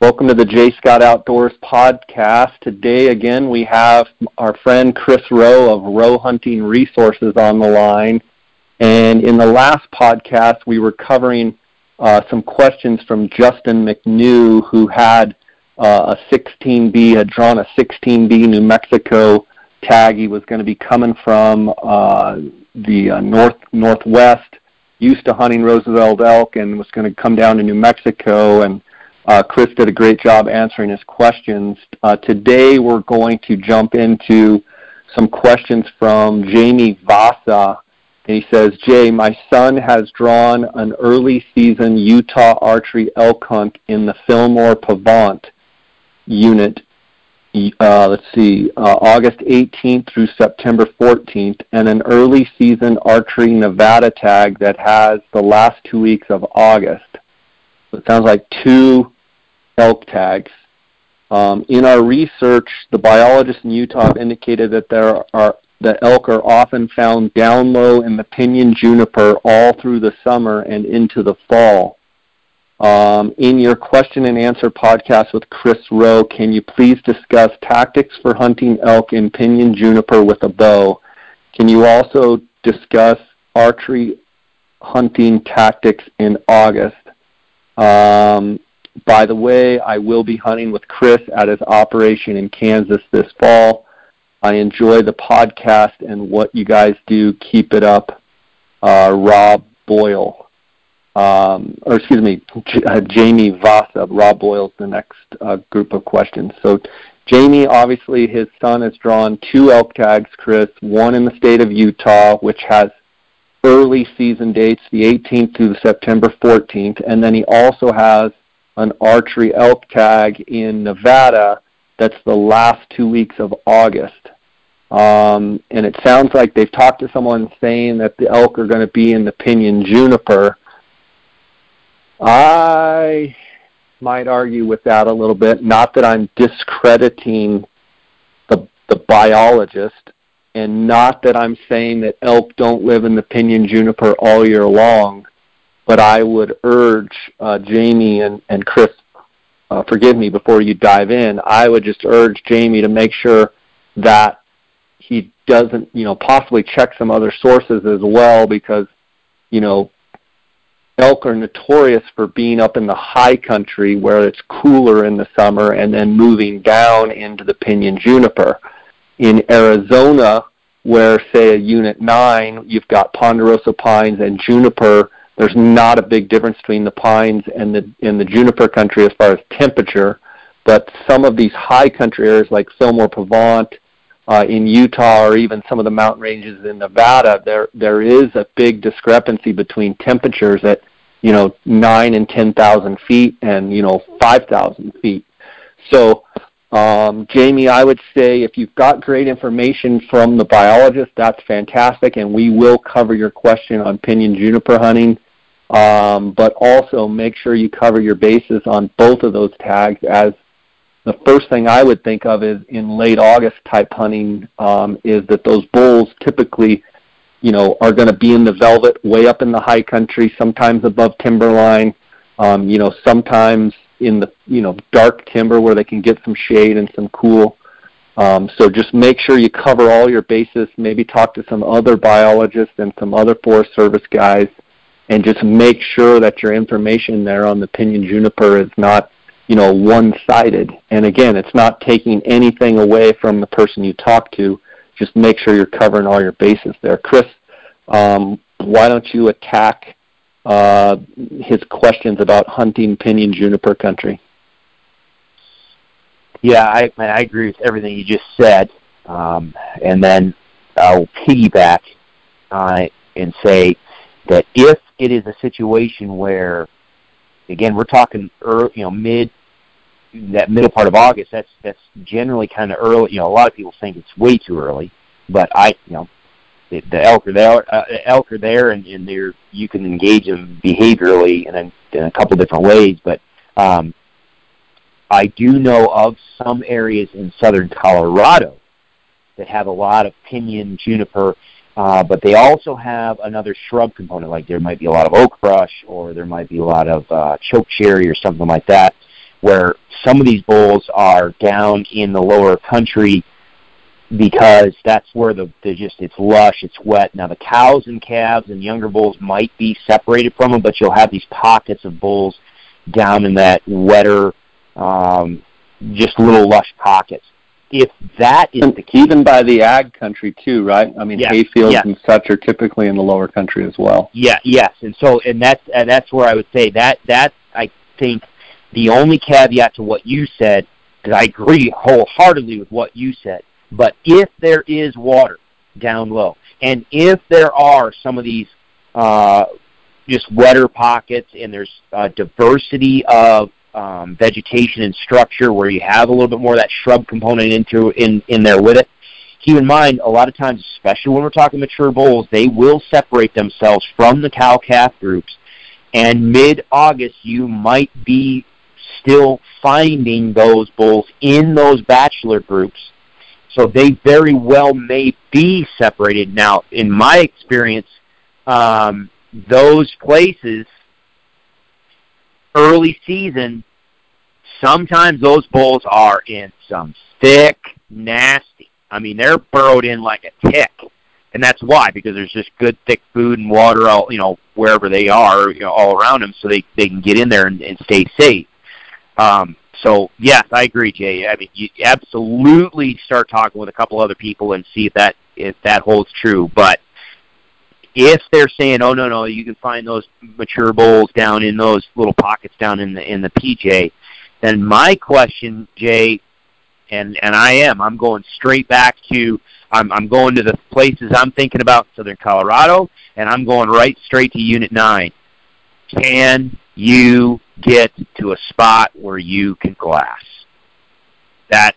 Welcome to the J. Scott Outdoors podcast. Today, again, we have our friend Chris Rowe of Rowe Hunting Resources on the line. And in the last podcast, we were covering uh, some questions from Justin McNew, who had uh, a 16B, had drawn a 16B New Mexico tag. He was going to be coming from uh, the uh, north northwest, used to hunting Roosevelt elk, and was going to come down to New Mexico and uh, Chris did a great job answering his questions. Uh, today we're going to jump into some questions from Jamie Vasa. And he says, Jay, my son has drawn an early season Utah archery elk hunt in the Fillmore Pavant unit. Uh, let's see, uh, August 18th through September 14th, and an early season archery Nevada tag that has the last two weeks of August. So it sounds like two elk tags. Um, in our research, the biologists in Utah have indicated that there are the elk are often found down low in the pinyon juniper all through the summer and into the fall. Um, in your question and answer podcast with Chris Rowe, can you please discuss tactics for hunting elk in pinyon juniper with a bow? Can you also discuss archery hunting tactics in August? Um, by the way, I will be hunting with Chris at his operation in Kansas this fall. I enjoy the podcast and what you guys do. Keep it up. Uh, Rob Boyle. Um, or excuse me, J- uh, Jamie Vasa. Rob Boyle's the next uh, group of questions. So Jamie, obviously his son has drawn two elk tags, Chris, one in the state of Utah, which has early season dates, the 18th through September 14th, and then he also has an archery elk tag in Nevada that's the last two weeks of August. Um, and it sounds like they've talked to someone saying that the elk are going to be in the pinyon juniper. I might argue with that a little bit. Not that I'm discrediting the the biologist, and not that I'm saying that elk don't live in the pinyon juniper all year long, but I would urge uh, Jamie and, and Chris, uh, forgive me before you dive in, I would just urge Jamie to make sure that he doesn't, you know, possibly check some other sources as well because, you know, elk are notorious for being up in the high country where it's cooler in the summer and then moving down into the pinyon juniper in Arizona, where say a Unit 9, you've got ponderosa pines and juniper. There's not a big difference between the pines and the in the juniper country as far as temperature, but some of these high country areas like Fillmore Pavant uh, in Utah or even some of the mountain ranges in Nevada, there there is a big discrepancy between temperatures at you know nine and ten thousand feet and you know five thousand feet. So um, Jamie, I would say if you've got great information from the biologist, that's fantastic, and we will cover your question on pinyon juniper hunting. Um, but also make sure you cover your bases on both of those tags as the first thing I would think of is in late August type hunting um, is that those bulls typically, you know, are going to be in the velvet way up in the high country, sometimes above timberline, um, you know, sometimes in the you know dark timber where they can get some shade and some cool. Um, so just make sure you cover all your bases. Maybe talk to some other biologists and some other Forest Service guys, and just make sure that your information there on the pinyon juniper is not you know one-sided. And again, it's not taking anything away from the person you talk to. Just make sure you're covering all your bases there. Chris, um, why don't you attack uh, his questions about hunting pinyon juniper country. Yeah, I, I agree with everything you just said. Um, and then I'll piggyback it and say that if it is a situation where, again, we're talking early, you know, mid that middle part of August, that's that's generally kind of early. You know, a lot of people think it's way too early, but I, you know, the, the elk are there. Uh, elk are there, and, and they're you can engage them behaviorally in a, in a couple different ways. But um, I do know of some areas in southern Colorado that have a lot of pinyon juniper, uh, but they also have another shrub component. Like there might be a lot of oak brush, or there might be a lot of uh, choke cherry, or something like that. where some of these bulls are down in the lower country because that's where the just it's lush, it's wet. Now the cows and calves and younger bulls might be separated from them, but you'll have these pockets of bulls down in that wetter, um, just little lush pockets. If that is and the key, even by the ag country too, right? I mean, Yeah, hayfields yeah. and such are typically in the lower country as well. Yeah, yes, and so and that's and that's where I would say that that I think the only caveat to what you said, because I agree wholeheartedly with what you said. But if there is water down low, and if there are some of these uh, just wetter pockets, and there's a diversity of um, vegetation and structure where you have a little bit more of that shrub component into in in there with it, keep in mind, a lot of times, especially when we're talking mature bulls, they will separate themselves from the cow-calf groups. And mid-August, you might be still finding those bulls in those bachelor groups. So they very well may be separated. Now, in my experience, um, those places, early season, sometimes those bulls are in some thick, nasty I mean, they're burrowed in like a tick, and that's why because there's just good thick food and water all you know wherever they are, you know, all around them, so they they can get in there and, and stay safe. Um, so yes, I agree, Jay. I mean, you absolutely start talking with a couple other people and see if that if that holds true. But if they're saying, "Oh no, no, you can find those mature bowls down in those little pockets down in the in the PJ," then my question, Jay, and and I am. I'm going straight back to I'm I'm going to the places I'm thinking about Southern Colorado, and I'm going right straight to Unit Nine. Can you get to a spot where you can glass? That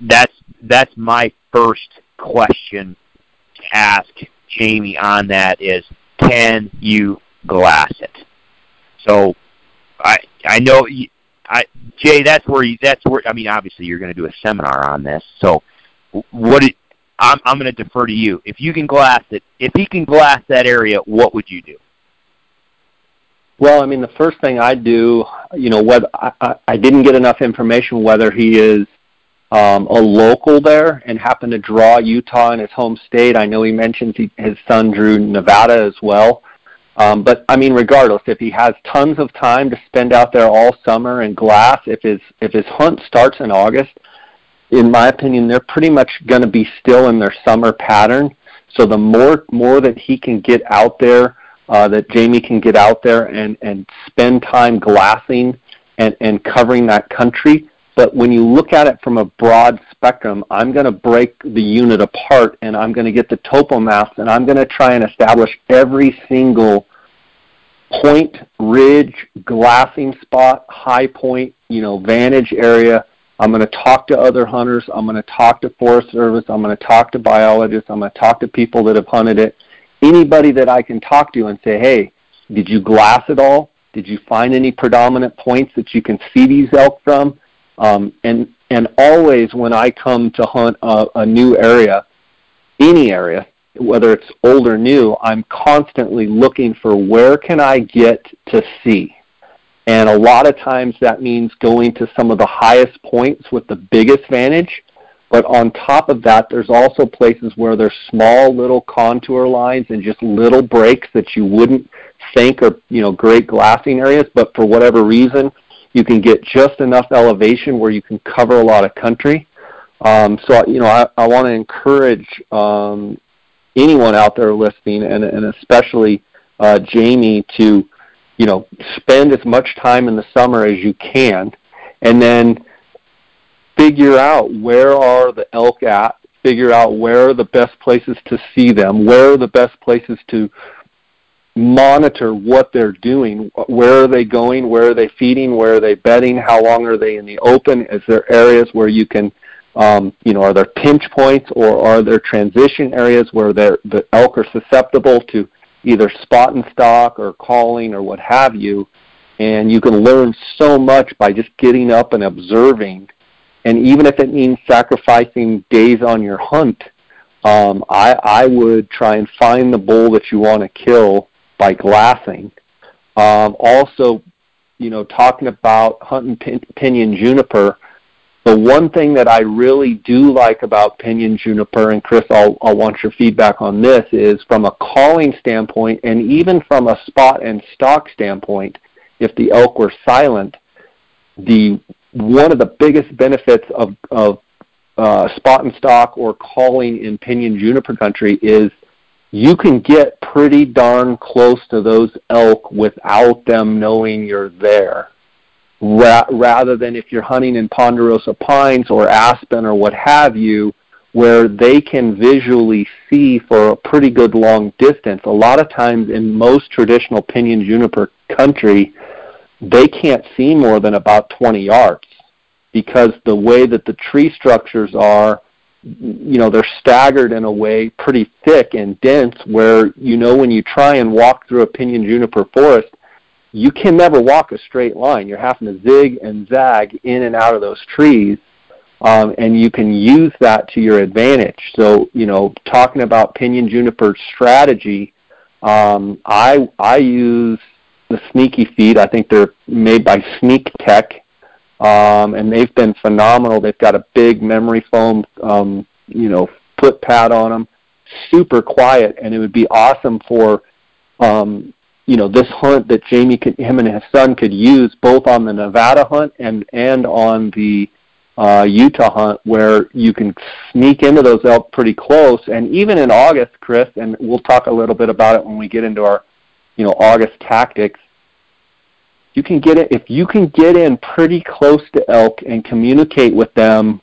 that's that's my first question to ask Jamie on that is can you glass it? So I I know you, I, Jay, that's where you, that's where I mean, obviously you're going to do a seminar on this. So, what it, I'm I'm going to defer to you. If you can glass it, if he can glass that area, what would you do? Well, I mean, the first thing I'd do, you know, whether I, I, I didn't get enough information whether he is um, a local there and happened to draw Utah in his home state. I know he mentions he, his son drew Nevada as well. Um, but I mean, regardless, if he has tons of time to spend out there all summer in glass, if his if his hunt starts in August, in my opinion, they're pretty much going to be still in their summer pattern. So the more more that he can get out there, uh, that Jamie can get out there and and spend time glassing and and covering that country. But when you look at it from a broad spectrum, I'm going to break the unit apart and I'm going to get the topo maps and I'm going to try and establish every single point, ridge, glassing spot, high point, you know, vantage area. I'm going to talk to other hunters. I'm going to talk to Forest Service. I'm going to talk to biologists. I'm going to talk to people that have hunted it. Anybody that I can talk to and say, hey, did you glass it all? Did you find any predominant points that you can see these elk from? Um, and and always when I come to hunt a, a new area, any area, whether it's old or new, I'm constantly looking for where can I get to see. And a lot of times that means going to some of the highest points with the biggest vantage. But on top of that, there's also places where there's small little contour lines and just little breaks that you wouldn't think are, you know, great glassing areas, but for whatever reason, you can get just enough elevation where you can cover a lot of country. Um, so, you know, I, I want to encourage um, anyone out there listening, and, and especially uh, Jamie, to, you know, spend as much time in the summer as you can, and then figure out where are the elk at, figure out where are the best places to see them, where are the best places to monitor what they're doing. Where are they going? Where are they feeding? Where are they bedding? How long are they in the open? Is there areas where you can, um, you know, are there pinch points or are there transition areas where the elk are susceptible to either spot and stalk or calling or what have you? And you can learn so much by just getting up and observing. And even if it means sacrificing days on your hunt, um, I, I would try and find the bull that you want to kill by glassing. Um, also, you know, talking about hunting pin- pinyon juniper, the one thing that I really do like about pinyon juniper, and Chris, I'll, I'll want your feedback on this, is from a calling standpoint and even from a spot and stalk standpoint, if the elk were silent, the one of the biggest benefits of, of uh, spot and stalk or calling in pinyon juniper country is you can get pretty darn close to those elk without them knowing you're there. Ra- rather than if you're hunting in ponderosa pines or aspen or what have you, where they can visually see for a pretty good long distance. A lot of times in most traditional pinyon juniper country, they can't see more than about 20 yards because the way that the tree structures are, you know, they're staggered in a way pretty thick and dense where, you know, when you try and walk through a pinyon juniper forest, you can never walk a straight line. You're having to zig and zag in and out of those trees. Um, and you can use that to your advantage. So, you know, talking about pinyon juniper strategy, um, I I use the Sneaky Feet. I think they're made by Sneak Tech, um, and they've been phenomenal. They've got a big memory foam, um, you know, foot pad on them, super quiet, and it would be awesome for, um, you know, this hunt that Jamie, could, him and his son could use both on the Nevada hunt and and on the uh, Utah hunt, where you can sneak into those elk pretty close, and even in August, Chris, and we'll talk a little bit about it when we get into our, you know, August tactics you can get it if you can get in pretty close to elk and communicate with them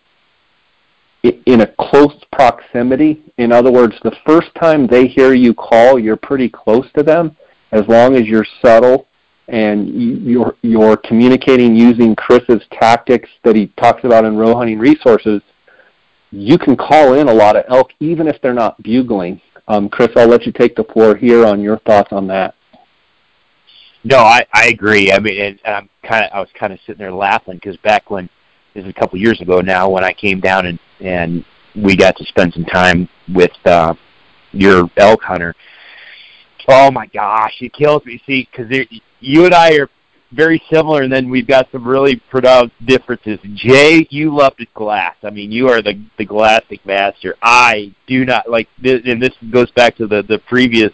in a close proximity. In other words, the first time they hear you call, you're pretty close to them. As long as you're subtle and you're you're communicating using Chris's tactics that he talks about in Rowe Hunting Resources, you can call in a lot of elk even if they're not bugling. Um, Chris, I'll let you take the floor here on your thoughts on that. No, I I agree. I mean, and, and I'm kind of I was kind of sitting there laughing because back when this is a couple years ago now when I came down and and we got to spend some time with uh, your elk hunter. Oh my gosh, it kills me. See, because you and I are very similar, and then we've got some really pronounced differences. Jay, you love the glass. I mean, you are the the glassic master. I do not like, and this goes back to the the previous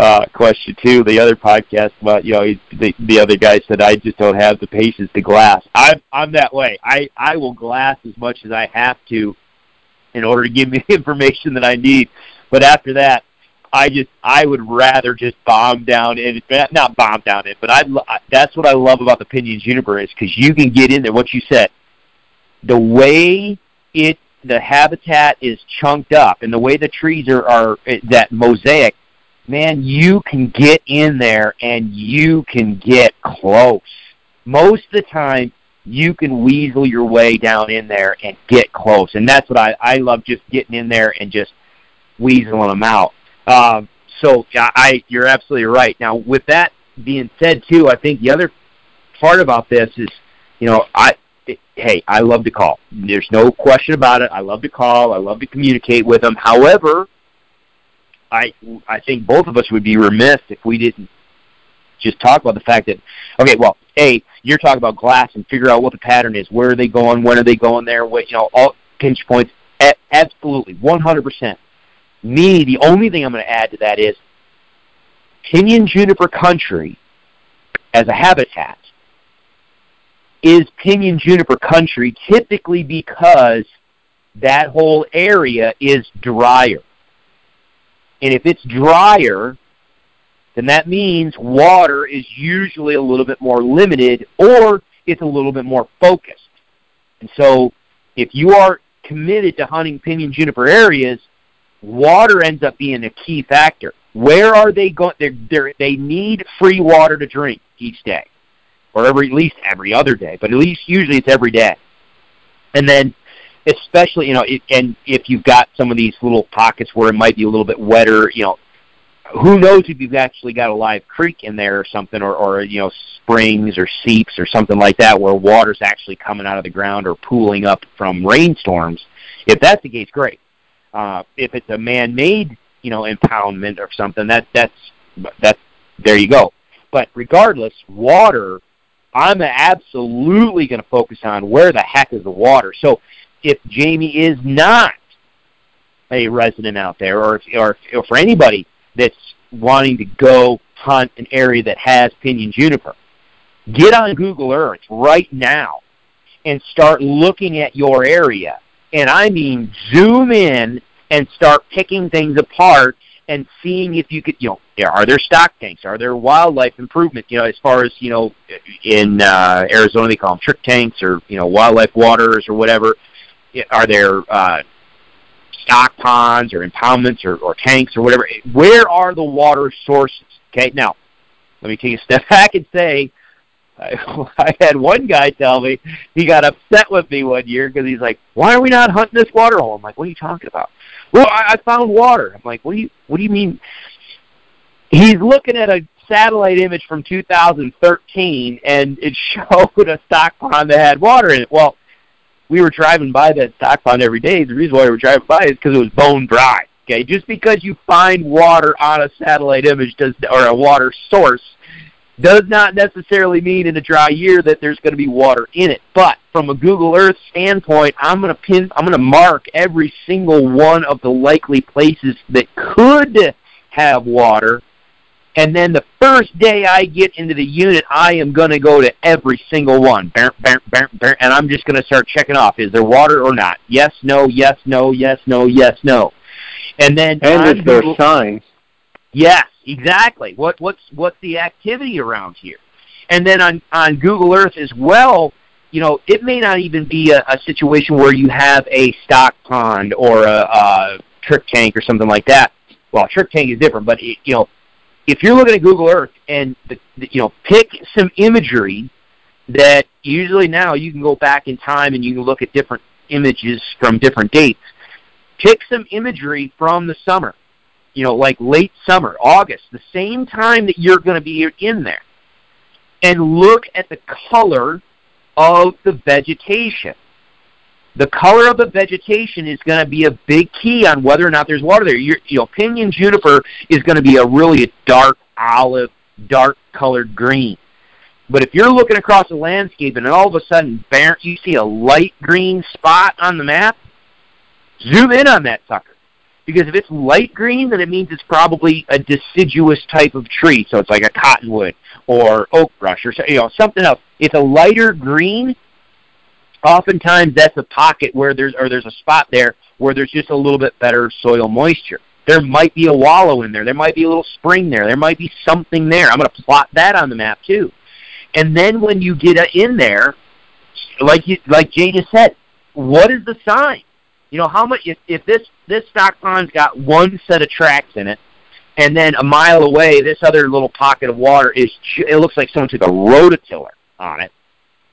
uh, question too. The other podcast about you know he, the the other guy said I just don't have the patience to glass. I'm I'm that way. I I will glass as much as I have to in order to give me the information that I need. But after that, I just I would rather just bomb down it, not bomb down it, but I that's what I love about the pinyon juniper is because you can get in there. What you said, the way it the habitat is chunked up and the way the trees are are that mosaic man, you can get in there and you can get close. Most of the time, you can weasel your way down in there and get close. And that's what I, I love just getting in there and just weaseling them out. Um, so I, you're absolutely right. Now, with that being said, too, I think the other part about this is, you know, I, hey, I love to call. There's no question about it. I love to call. I love to communicate with them. However, I I think both of us would be remiss if we didn't just talk about the fact that okay, well, a you're talking about glass and figure out what the pattern is. Where are they going? When are they going there? What you know, all pinch points. A- absolutely, 100%. Me, the only thing I'm going to add to that is pinyon juniper country as a habitat is pinyon juniper country typically because that whole area is drier. And if it's drier, then that means water is usually a little bit more limited or it's a little bit more focused. And so if you are committed to hunting pinyon juniper areas, water ends up being a key factor. Where are they going? They're, they're, they need free water to drink each day, or every at least every other day, but at least usually it's every day. And then especially you know, it, and if you've got some of these little pockets where it might be a little bit wetter, you know, who knows if you've actually got a live creek in there or something, or or you know, springs or seeps or something like that where water's actually coming out of the ground or pooling up from rainstorms. If that's the case, great. Uh, if it's a man-made, you know, impoundment or something, that that's that's there you go. But regardless, water I'm absolutely going to focus on where the heck is the water. So if Jamie is not a resident out there, or if, or, or for anybody that's wanting to go hunt an area that has pinyon juniper, get on Google Earth right now and start looking at your area. And I mean, zoom in and start picking things apart and seeing if you could, you know, are there stock tanks? Are there wildlife improvement? You know, as far as you know, in uh, Arizona they call them trick tanks or you know wildlife waters or whatever. Are there uh, stock ponds or impoundments or, or tanks or whatever? Where are the water sources? Okay, now let me take a step back and say I, I had one guy tell me he got upset with me one year because he's like, "Why are we not hunting this water hole?" I'm like, "What are you talking about?" Well, I, I found water. I'm like, "What do you What do you mean?" He's looking at a satellite image from 2013, and it showed a stock pond that had water in it. Well, we were driving by that stock pond every day. The reason why we were driving by is because it was bone dry. Okay, just because you find water on a satellite image does or a water source does not necessarily mean in a dry year that there's going to be water in it. But from a Google Earth standpoint, I'm going to pin, I'm going to mark every single one of the likely places that could have water. And then the first day I get into the unit, I am going to go to every single one. And I'm just going to start checking off. Is there water or not? Yes, no, yes, no, yes, no, yes, no. And then and is there signs? Yes, exactly. What what's what's the activity around here? And then on on Google Earth as well, you know, it may not even be a, a situation where you have a stock pond or a, a trick tank or something like that. Well, trick tank is different, but it, you know, if you're looking at Google Earth and the, the, you know, pick some imagery that usually now you can go back in time and you can look at different images from different dates. Pick some imagery from the summer you know, like late summer, August, the same time that you're going to be in there, and look at the color of the vegetation. The color of the vegetation is going to be a big key on whether or not there's water there. Your, you know, pinyon juniper is going to be a really dark olive, dark colored green. But if you're looking across a landscape and all of a sudden you see a light green spot on the map, zoom in on that sucker. Because if it's light green, then it means it's probably a deciduous type of tree. So it's like a cottonwood or oak brush or you know something else. It's a lighter green. Oftentimes that's a pocket where there's or there's a spot there where there's just a little bit better soil moisture. There might be a wallow in there. There might be a little spring there. There might be something there. I'm going to plot that on the map too. And then when you get in there, like you, like Jay just said, what is the sign? You know how much if, if this this stock pond's got one set of tracks in it, and then a mile away this other little pocket of water is it looks like someone took a rototiller on it.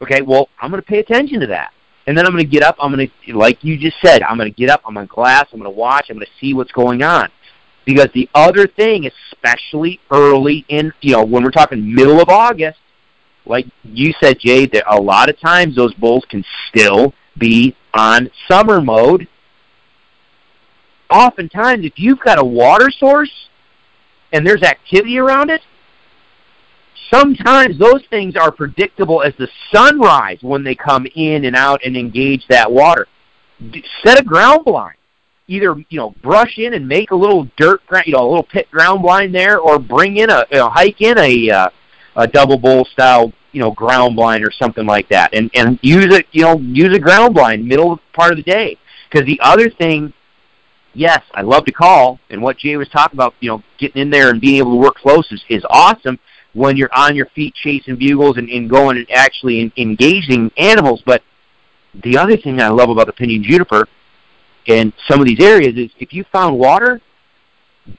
Okay, well I'm going to pay attention to that, and then I'm going to get up. I'm going to like you just said. I'm going to get up. I'm going to glass. I'm going to watch. I'm going to see what's going on. Because the other thing, especially early in, you know, when we're talking middle of August, like you said, Jay, that a lot of times those bulls can still be on summer mode. Oftentimes, if you've got a water source and there's activity around it, sometimes those things are predictable as the sunrise when they come in and out and engage that water. Set a ground blind. Either you know brush in and make a little dirt, you know, a little pit ground blind there, or bring in a you know, hike in a uh, a Double Bull style you know ground blind or something like that, and and use it you know use a ground blind middle part of the day. Because the other thing, yes, I love to call, and what Jay was talking about, you know, getting in there and being able to work close is, is awesome when you're on your feet chasing bugles and, and going and actually in, engaging animals. But the other thing I love about the pinyon juniper in some of these areas is if you found water,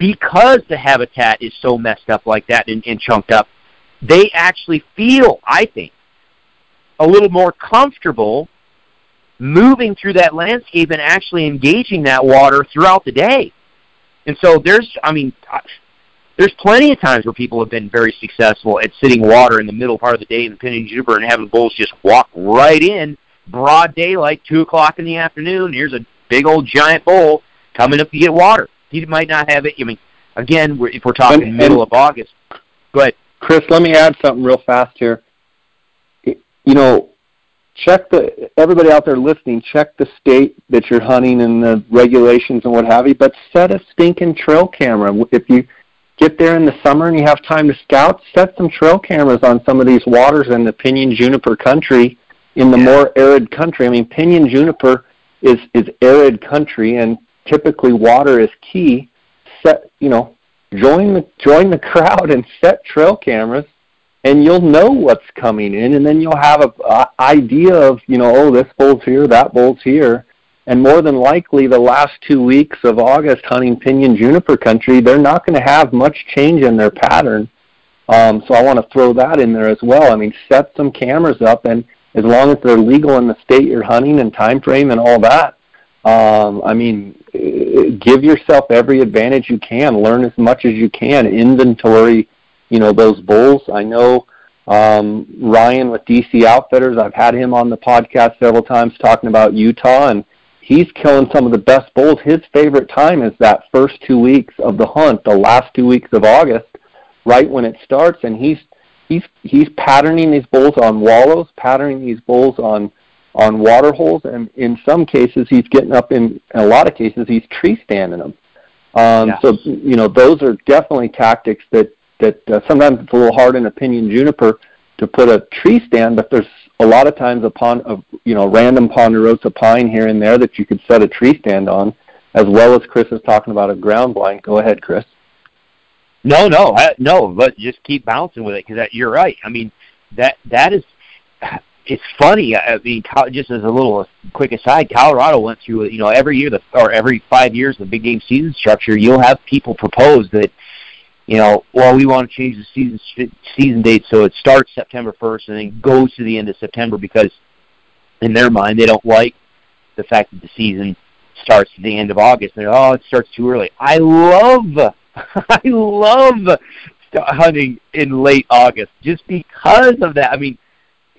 because the habitat is so messed up like that and, and chunked up, they actually feel, I think, a little more comfortable moving through that landscape and actually engaging that water throughout the day. And so there's, I mean, there's plenty of times where people have been very successful at sitting water in the middle part of the day in the pinyon juniper and having bulls just walk right in, broad daylight, 2 o'clock in the afternoon. Here's a big old giant bull coming up to get water. He might not have it. I mean, again, if we're talking middle of August. Go ahead. Chris, let me add something real fast here. you know, check the everybody out there listening. Check the state that you're hunting and the regulations and what have you. But set a stinking trail camera. If you get there in the summer and you have time to scout, set some trail cameras on some of these waters in the pinyon juniper country, in the more arid country. I mean, pinyon juniper is is arid country, and typically water is key. Set, you know, join the join the crowd and set trail cameras and you'll know what's coming in and then you'll have a, a idea of you know oh this bull's here that bull's here and more than likely the last two weeks of august hunting pinyon juniper country they're not going to have much change in their pattern um, so i want to throw that in there as well i mean set some cameras up and as long as they're legal in the state you're hunting and time frame and all that um, i mean give yourself every advantage you can learn as much as you can inventory you know those bulls. I know um, Ryan with DC Outfitters. I've had him on the podcast several times talking about Utah, and he's killing some of the best bulls. His favorite time is that first two weeks of the hunt, the last two weeks of August, right when it starts, and he's he's he's patterning these bulls on wallows, patterning these bulls on on water holes, and in some cases he's getting up in, in a lot of cases he's tree standing them. Um, yes. So you know those are definitely tactics that that uh, sometimes it's a little hard in a pinyon juniper to put a tree stand, but there's a lot of times a pond of you know random ponderosa pine here and there that you could set a tree stand on, as well as Chris is talking about a ground blind. Go ahead, Chris. No, no, I, no. But just keep bouncing with it because you're right. I mean, that that is. It's funny. I mean, just as a little quick aside, Colorado went through you know every year the or every five years the big game season structure. You'll have people propose that you know, well, we want to change the season season date so it starts September 1st and then goes to the end of September because in their mind they don't like the fact that the season starts at the end of August. They're oh, it starts too early. I love, I love hunting in late August just because of that. I mean,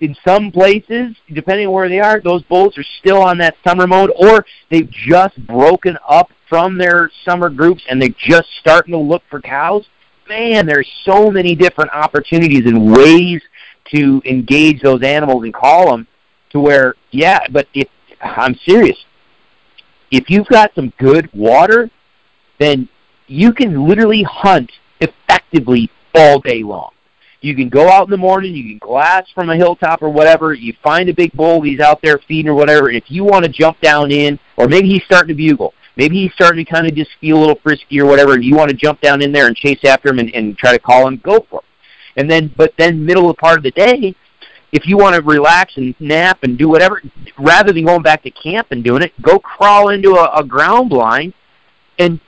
in some places, depending on where they are, those bulls are still on that summer mode, or they've just broken up from their summer groups and they're just starting to look for cows man, there's so many different opportunities and ways to engage those animals and call them to where, yeah, but if I'm serious, if you've got some good water, then you can literally hunt effectively all day long. You can go out in the morning, you can glass from a hilltop or whatever, you find a big bull, he's out there feeding or whatever, and if you want to jump down in, or maybe he's starting to bugle, maybe he's starting to kind of just feel a little frisky or whatever, and you want to jump down in there and chase after him and, and try to call him, go for it. And then, but then middle of the part of the day, if you want to relax and nap and do whatever, rather than going back to camp and doing it, go crawl into a, a ground blind and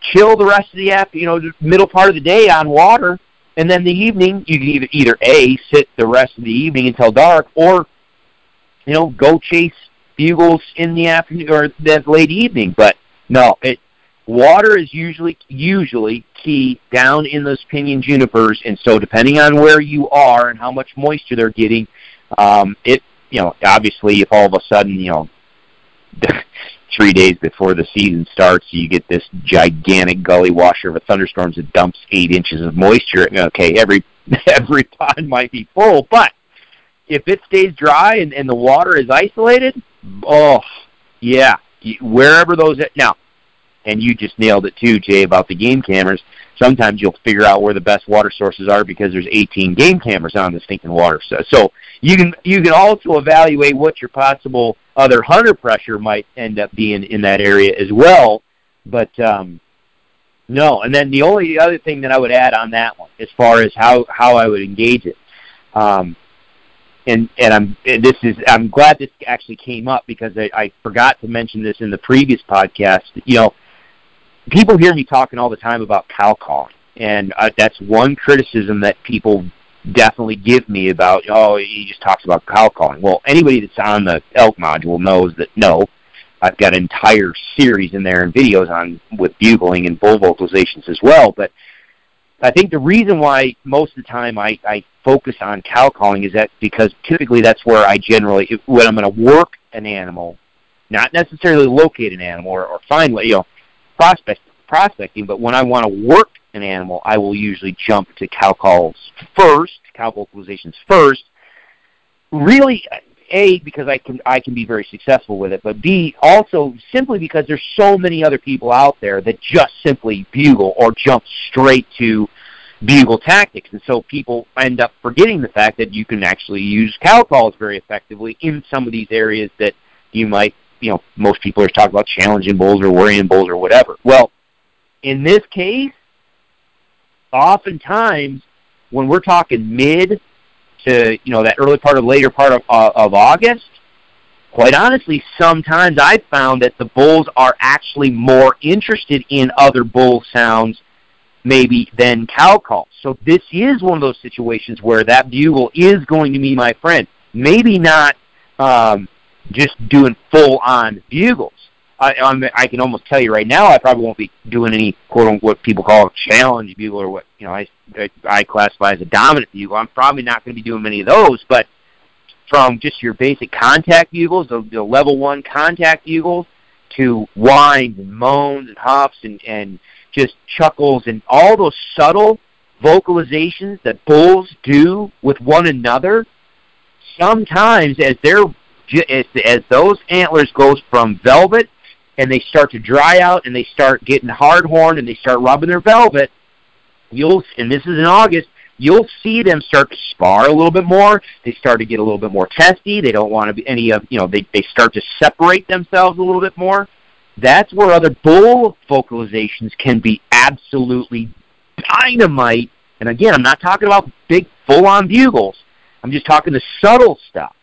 chill the rest of the after, you know, the middle part of the day on water, and then the evening you can either either a sit the rest of the evening until dark, or you know go chase bugles in the afternoon or that late evening. But no, it water is usually usually key down in those pinyon junipers, and so depending on where you are and how much moisture they're getting, um, it you know obviously if all of a sudden you know three days before the season starts you get this gigantic gully washer of a thunderstorms that dumps eight inches of moisture. Okay, every every pond might be full, but if it stays dry and, and the water is isolated, oh yeah, wherever those now and you just nailed it too, Jay, about the game cameras. Sometimes you'll figure out where the best water sources are because there's 18 game cameras on the stinking water. So, so you can you can also evaluate what your possible other hunter pressure might end up being in that area as well. But um, no, and then the only other thing that I would add on that one, as far as how how I would engage it, um, and and I'm and this is I'm glad this actually came up because I, I forgot to mention this in the previous podcast. You know, people hear me talking all the time about cow calling, and uh, that's one criticism that people definitely give me about. Oh, he just talks about cow calling. Well, anybody that's on the elk module knows that no, I've got entire series in there and videos on with bugling and bull vocalizations as well. But I think the reason why most of the time I, I focus on cow calling is that because typically that's where I generally when I'm going to work an animal, not necessarily locate an animal or, or find you know prospect, prospecting, but when I want to work an animal, I will usually jump to cow calls first, cow vocalizations first, really a because I can I can be very successful with it, but b also simply because there's so many other people out there that just simply bugle or jump straight to bugle tactics, and so people end up forgetting the fact that you can actually use cow calls very effectively in some of these areas that you might you know most people are talking about challenging bulls or worrying bulls or whatever. Well, in this case, oftentimes when we're talking mid to you know that early part of later part of, uh, of August, quite honestly, sometimes I've found that the bulls are actually more interested in other bull sounds maybe than cow calls. So this is one of those situations where that bugle is going to be my friend. Maybe not um, just doing full on bugles, I, I'm, I can almost tell you right now, I probably won't be doing any quote unquote people call challenge bugle or what you know I I classify as a dominant bugle. I'm probably not going to be doing many of those, but from just your basic contact bugles, the, the level one contact bugles, to whines and moans and huffs and and just chuckles and all those subtle vocalizations that bulls do with one another. Sometimes, as they're as, as those antlers goes from velvet and they start to dry out and they start getting hard horned and they start rubbing their velvet, you'll and this is in August, you'll see them start to spar a little bit more. They start to get a little bit more testy. They don't want to be any of you know, they, they start to separate themselves a little bit more. That's where other bull vocalizations can be absolutely dynamite. And again, I'm not talking about big full on bugles. I'm just talking the subtle stuff.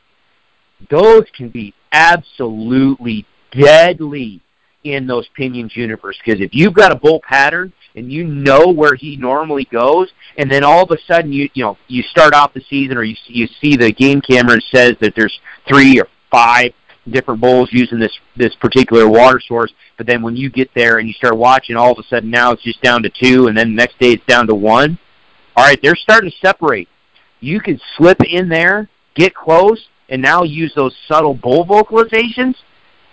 Those can be absolutely deadly in those pinion junipers because if you've got a bull pattern and you know where he normally goes, and then all of a sudden you you know you start off the season or you you see the game camera and says that there's three or five different bulls using this this particular water source, but then when you get there and you start watching, all of a sudden now it's just down to two, and then the next day it's down to one. All right, they're starting to separate. You can slip in there, get close, and now use those subtle bull vocalizations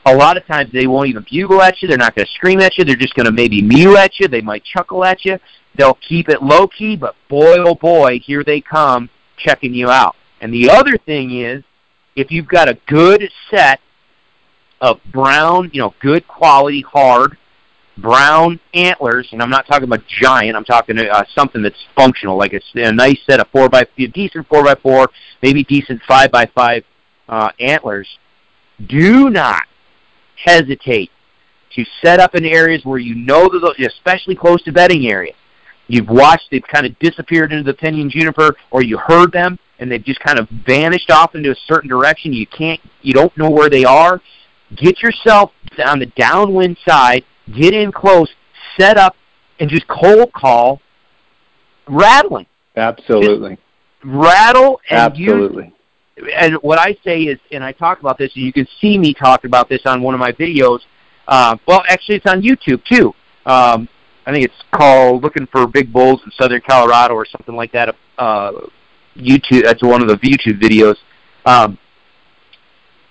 a lot of times they won't even bugle at you. They're not going to scream at you. They're just going to maybe mew at you. They might chuckle at you. They'll keep it low key, but boy, oh boy, here they come checking you out. And the other thing is, if you've got a good set of brown, you know, good quality, hard brown antlers, and I'm not talking about giant. I'm talking uh, something that's functional, like a, a nice set of four by decent four by four, maybe decent five by five uh, antlers. Do not hesitate to set up in areas where you know that those, especially close to bedding areas. You've watched they've kind of disappeared into the pinion juniper, or you heard them and they've just kind of vanished off into a certain direction. You can't, you don't know where they are. Get yourself on the downwind side, get in close, set up, and just cold call, rattling. Absolutely. Just rattle and Absolutely and what I say is, and I talk about this, and you can see me talk about this on one of my videos. Uh, well, actually, it's on YouTube too. Um, I think it's called "Looking for Big Bulls in Southern Colorado" or something like that. Uh, YouTube. That's one of the YouTube videos. Um,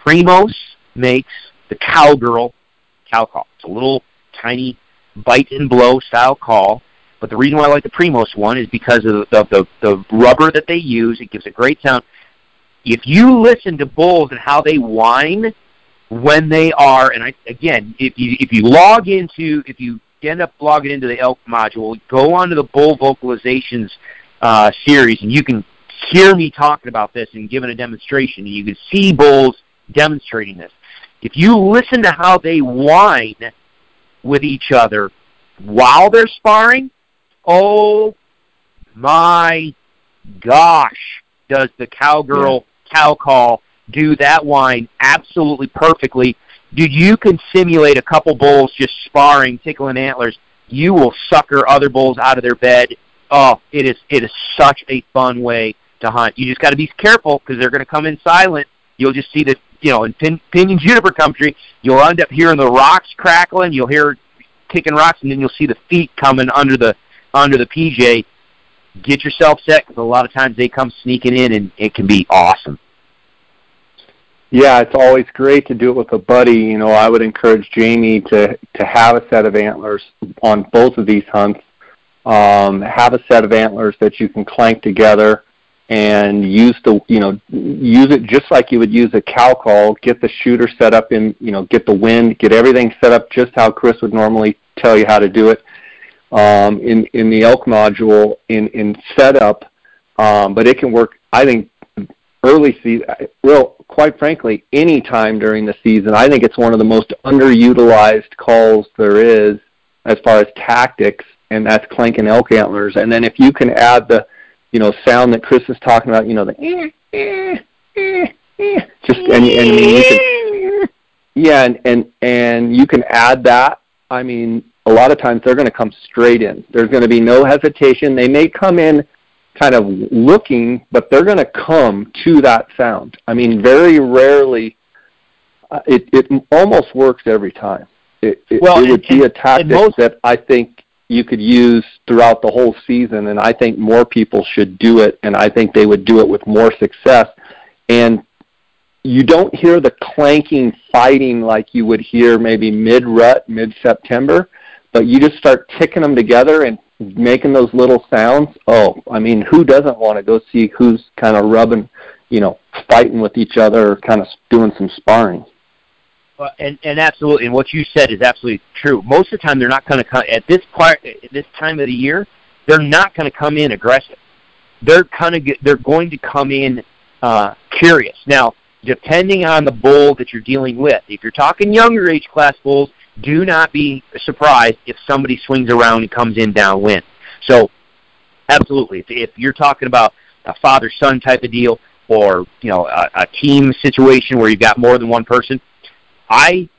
Primos makes the cowgirl cow call. It's a little tiny bite and blow style call. But the reason why I like the Primos one is because of the, the, the rubber that they use. It gives a great sound if you listen to bulls and how they whine when they are, and I, again, if you if you log into if you end up logging into the elk module, go onto the bull vocalizations uh, series, and you can hear me talking about this and giving a demonstration. You can see bulls demonstrating this. If you listen to how they whine with each other while they're sparring, oh my gosh, does the cowgirl cow call do that whine absolutely perfectly. Dude, you can simulate a couple bulls just sparring, tickling antlers. You will sucker other bulls out of their bed. Oh, it is it is such a fun way to hunt. You just got to be careful because they're going to come in silent. You'll just see the you know in pin, pinion juniper country. You'll end up hearing the rocks crackling. You'll hear kicking rocks, and then you'll see the feet coming under the under the PJ. Get yourself set because a lot of times they come sneaking in, and it can be awesome. Yeah, it's always great to do it with a buddy. You know, I would encourage Jamie to to have a set of antlers on both of these hunts. Um, have a set of antlers that you can clank together and use the you know use it just like you would use a cow call get the shooter set up in you know get the wind get everything set up just how chris would normally tell you how to do it um, in in the elk module in in setup um, but it can work i think early season well quite frankly any time during the season i think it's one of the most underutilized calls there is as far as tactics and that's clanking elk antlers and then if you can add the you know, sound that Chris is talking about, you know, the eh, eh, eh, eh, just and, and you can, yeah, and and and you can add that. I mean, a lot of times they're going to come straight in. There's going to be no hesitation. They may come in kind of looking, but they're going to come to that sound. I mean, very rarely. Uh, it it almost works every time. It, it, well, it would and, be a tactic most, that I think you could use throughout the whole season and I think more people should do it and I think they would do it with more success and you don't hear the clanking fighting like you would hear maybe mid rut mid September but you just start ticking them together and making those little sounds oh I mean who doesn't want to go see who's kind of rubbing you know fighting with each other or kind of doing some sparring uh, and and absolutely, and what you said is absolutely true. Most of the time, they're not going to come at this part, at this time of the year. They're not going to come in aggressive. They're kind of they're going to come in uh, curious. Now, depending on the bull that you're dealing with, if you're talking younger age class bulls, do not be surprised if somebody swings around and comes in downwind. So, absolutely, if, if you're talking about a father son type of deal, or you know a, a team situation where you've got more than one person, I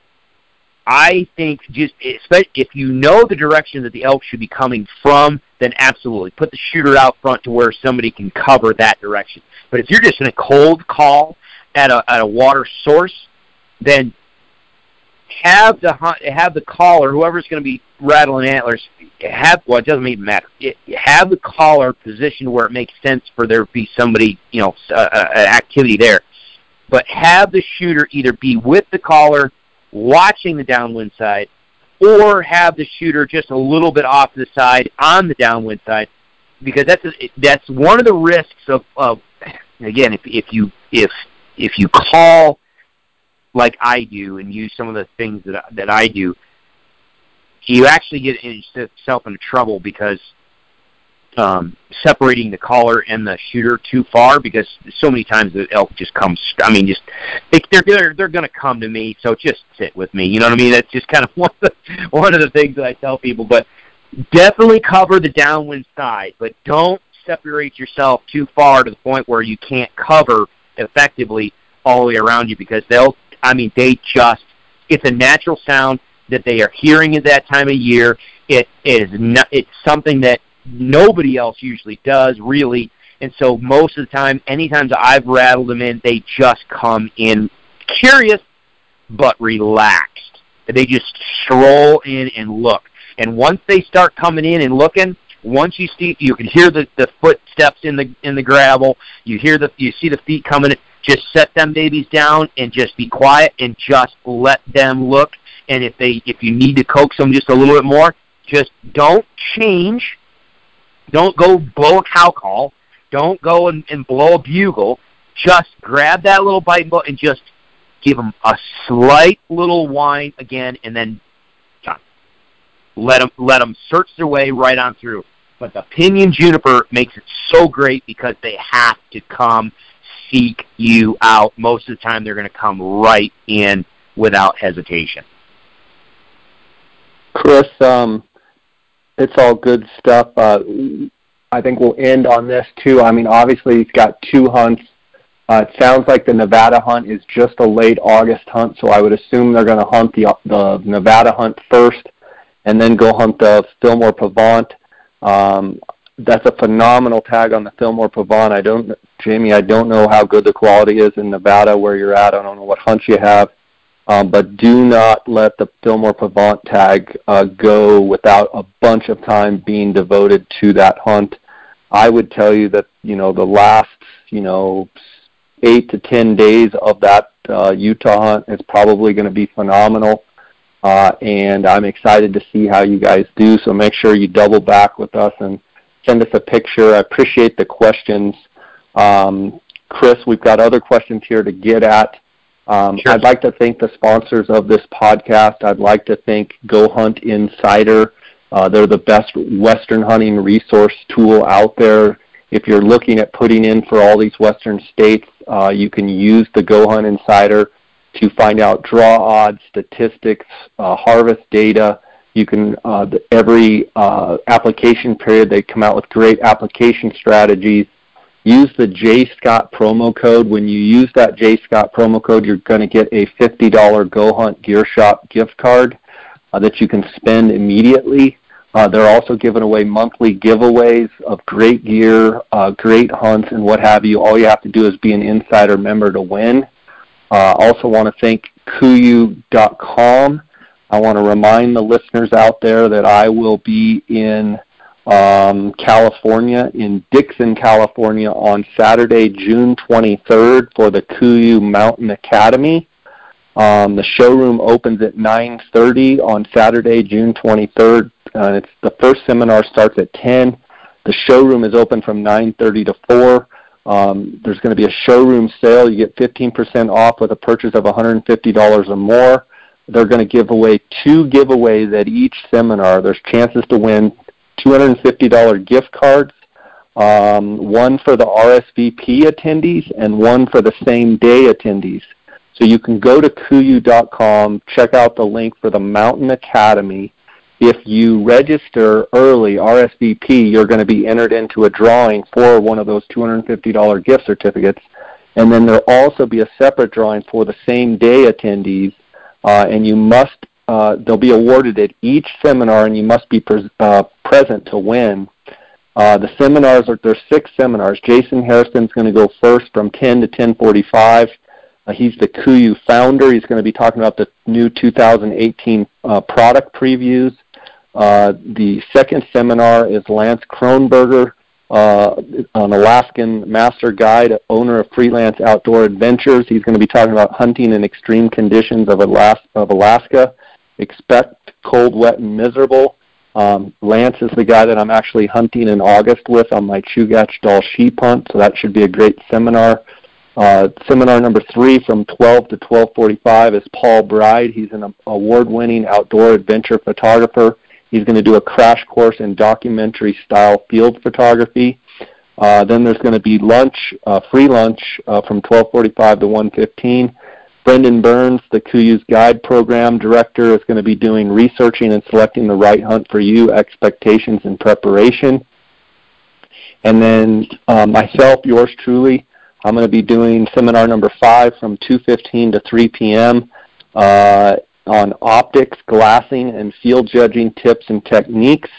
I think just if you know the direction that the elk should be coming from, then absolutely put the shooter out front to where somebody can cover that direction. But if you're just in a cold call at a at a water source, then have the have the caller, whoever's going to be rattling antlers, have well, it doesn't even matter. Have the caller positioned where it makes sense for there to be somebody, you know, uh, uh, activity there but have the shooter either be with the caller watching the downwind side or have the shooter just a little bit off the side on the downwind side because that's a, that's one of the risks of, of again if if you if if you call like I do and use some of the things that that I do you actually get yourself into trouble because um, separating the caller and the shooter too far because so many times the elk just comes. I mean, just they, they're they're they're going to come to me, so just sit with me. You know what I mean? That's just kind of one of the one of the things that I tell people. But definitely cover the downwind side, but don't separate yourself too far to the point where you can't cover effectively all the way around you because they'll. I mean, they just it's a natural sound that they are hearing at that time of year. It is not. It's something that nobody else usually does really. And so most of the time, any anytime I've rattled them in, they just come in curious but relaxed. They just stroll in and look. And once they start coming in and looking, once you see, you can hear the, the footsteps in the in the gravel. You hear the you see the feet coming. Just set them babies down and just be quiet and just let them look. And if they if you need to coax them just a little bit more, just don't change don't go blow a cow call. Don't go and, and blow a bugle. Just grab that little bite and just give them a slight little whine again, and then done. Let them let them search their way right on through. But the pinyon juniper makes it so great because they have to come seek you out. Most of the time, they're going to come right in without hesitation. Chris, um, it's all good stuff. Uh, I think we'll end on this too. I mean, obviously he's got two hunts. Uh, it sounds like the Nevada hunt is just a late August hunt, so I would assume they're going to hunt the the Nevada hunt first, and then go hunt the Fillmore Pahvant. Um, that's a phenomenal tag on the Fillmore Pahvant. I don't, Jamie, I don't know how good the quality is in Nevada where you're at. I don't know what hunts you have. Um, but do not let the Fillmore Pahvant tag uh, go without a bunch of time being devoted to that hunt. I would tell you that you know the last you know eight to ten days of that uh, Utah hunt is probably going to be phenomenal, uh, and I'm excited to see how you guys do. So make sure you double back with us and send us a picture. I appreciate the questions Um, Chris, we've got other questions here to get at. Um, sure. I'd like to thank the sponsors of this podcast. I'd like to thank Go Hunt Insider. Uh, they're the best Western hunting resource tool out there. If you're looking at putting in for all these Western states, uh, you can use the Go Hunt Insider to find out draw odds, statistics, uh, harvest data. You can uh, every uh, application period they come out with great application strategies. Use the J Scott promo code. When you use that J Scott promo code, you're going to get a $50 Go Hunt Gear Shop gift card uh, that you can spend immediately. Uh, they're also giving away monthly giveaways of great gear, uh, great hunts, and what have you. All you have to do is be an insider member to win. Uh, also want to thank KUIU.com. I want to remind the listeners out there that I will be in um, California, in Dixon, California, on Saturday, June 23rd for the KUIU Mountain Academy. Um, the showroom opens at 9:30 on Saturday, June 23rd. Uh, it's the first seminar starts at 10. The showroom is open from 9:30 to 4. Um, there's going to be a showroom sale. You get 15% off with a purchase of $150 or more. They're going to give away two giveaways at each seminar. There's chances to win $250 gift cards, um, one for the RSVP attendees and one for the same day attendees. So you can go to KUIU.com, check out the link for the Mountain Academy. If you register early, RSVP, you're going to be entered into a drawing for one of those $250 gift certificates. And then there'll also be a separate drawing for the same day attendees, uh, and you must uh, they'll be awarded at each seminar, and you must be uh, present to win. Uh, the seminars are there's six seminars. Jason Hairston's going to go first from 10 to 10:45. Uh, he's the KUIU founder. He's going to be talking about the new 2018 uh, product previews. Uh, the second seminar is Lance Kronberger, uh, an Alaskan master guide, owner of Freelance Outdoor Adventures. He's going to be talking about hunting in extreme conditions of, of Alaska. Expect cold, wet, and miserable. Um, Lance is the guy that I'm actually hunting in August with on my Chugach sheep hunt, so that should be a great seminar. Uh, seminar number three from 12 to 12:45 is Paul Bride. He's an award-winning outdoor adventure photographer. He's going to do a crash course in documentary-style field photography. Uh, then there's going to be lunch, uh, free lunch uh, from 12:45 to 1:15. Brendan Burns, the KUIU's Guide Program Director, is going to be doing researching and selecting the right hunt for you, expectations and preparation. And then uh, myself, yours truly, I'm going to be doing seminar number five from 2.15 to 3 p.m. Uh, on optics, glassing, and field judging tips and techniques.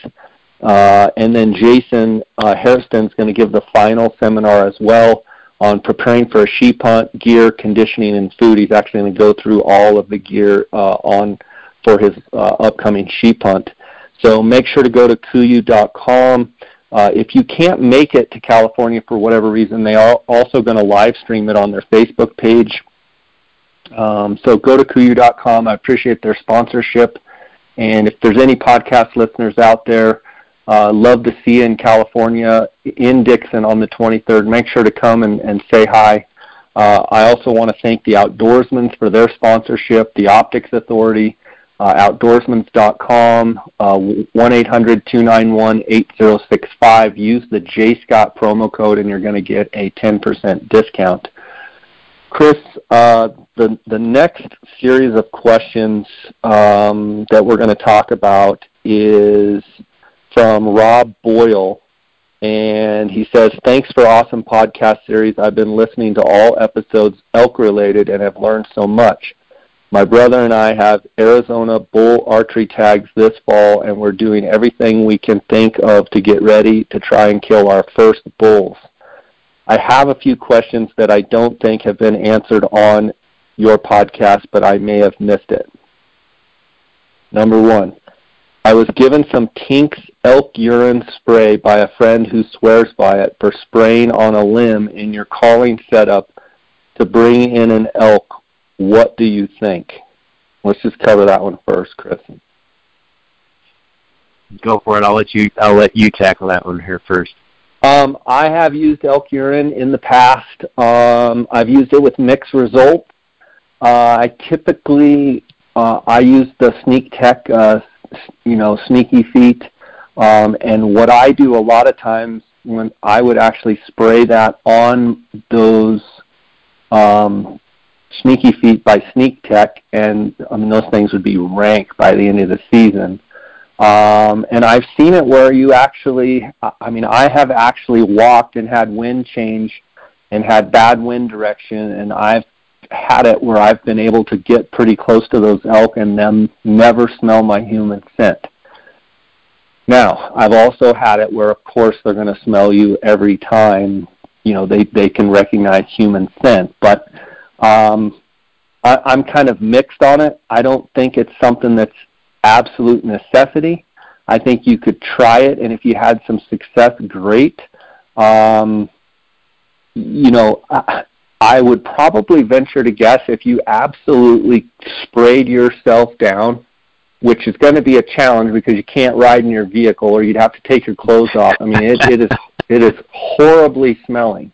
Uh, and then Jason uh, is going to give the final seminar as well on preparing for a sheep hunt, gear, conditioning, and food. He's actually going to go through all of the gear uh, on for his uh, upcoming sheep hunt. So make sure to go to KUIU.com. Uh, if you can't make it to California for whatever reason, they are also going to live stream it on their Facebook page. Um, so go to KUIU.com. I appreciate their sponsorship. And if there's any podcast listeners out there, uh, love to see you in California, in Dixon on the 23rd. Make sure to come and, and say hi. Uh, I also want to thank the Outdoorsmans for their sponsorship, the Optics Authority, uh, outdoorsmans.com, uh, 1-800-291-8065. Use the JScott promo code and you're going to get a 10% discount. Chris, uh, the, the next series of questions um, that we're going to talk about is from Rob Boyle. And he says, Thanks for awesome podcast series. I've been listening to all episodes elk related and have learned so much. My brother and I have Arizona bull archery tags this fall, and we're doing everything we can think of to get ready to try and kill our first bulls. I have a few questions that I don't think have been answered on your podcast, but I may have missed it. Number one, I was given some Tinks elk urine spray by a friend who swears by it for spraying on a limb in your calling setup to bring in an elk. What do you think? Let's just cover that one first, Chris. Go for it. I'll let you. I'll let you tackle that one here first. Um, I have used elk urine in the past. Um, I've used it with mixed results. Uh, I typically uh, I use the Sneak Tech, uh, you know, Sneaky Feet, um, and what I do a lot of times when I would actually spray that on those um, Sneaky Feet by Sneak Tech, and I mean those things would be rank by the end of the season. Um, and I've seen it where you actually, I mean, I have actually walked and had wind change and had bad wind direction, and I've had it where I've been able to get pretty close to those elk and them never smell my human scent. Now, I've also had it where, of course, they're going to smell you every time. You know, they they can recognize human scent, but um, I, I'm kind of mixed on it. I don't think it's something that's absolute necessity. I think you could try it, and if you had some success, great. Um, you know, I, I would probably venture to guess if you absolutely sprayed yourself down, which is going to be a challenge because you can't ride in your vehicle or you'd have to take your clothes off. I mean, it, it is it is horribly smelling.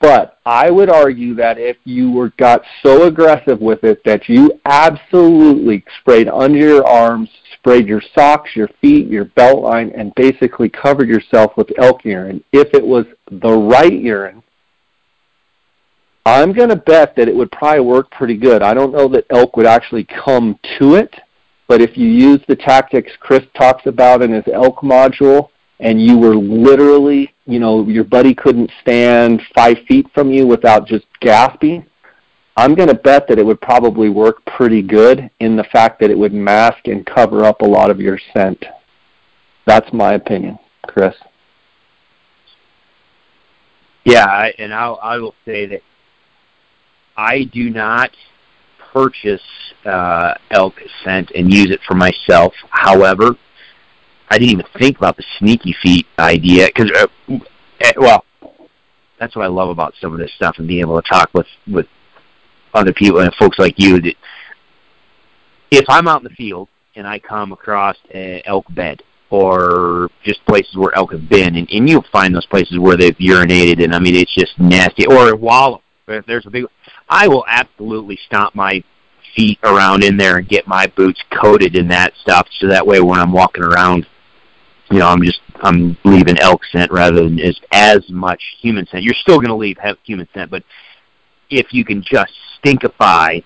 But I would argue that if you were got so aggressive with it that you absolutely sprayed under your arms, sprayed your socks, your feet, your belt line, and basically covered yourself with elk urine, if it was the right urine, I'm going to bet that it would probably work pretty good. I don't know that elk would actually come to it, but if you use the tactics Chris talks about in his elk module, and you were literally, you know, your buddy couldn't stand five feet from you without just gasping, I'm going to bet that it would probably work pretty good in the fact that it would mask and cover up a lot of your scent. That's my opinion, Chris. Yeah, and I'll, I will say that I do not purchase uh, elk scent and use it for myself. However, I didn't even think about the sneaky feet idea because, uh, eh, well, that's what I love about some of this stuff and being able to talk with with other people and folks like you. That if I'm out in the field and I come across an elk bed or just places where elk have been, and, and you'll find those places where they've urinated, and I mean it's just nasty, or a wallow. If there's a big, I will absolutely stomp my feet around in there and get my boots coated in that stuff, so that way when I'm walking around you know, I'm just I'm leaving elk scent rather than as as much human scent. You're still going to leave human scent, but if you can just stinkify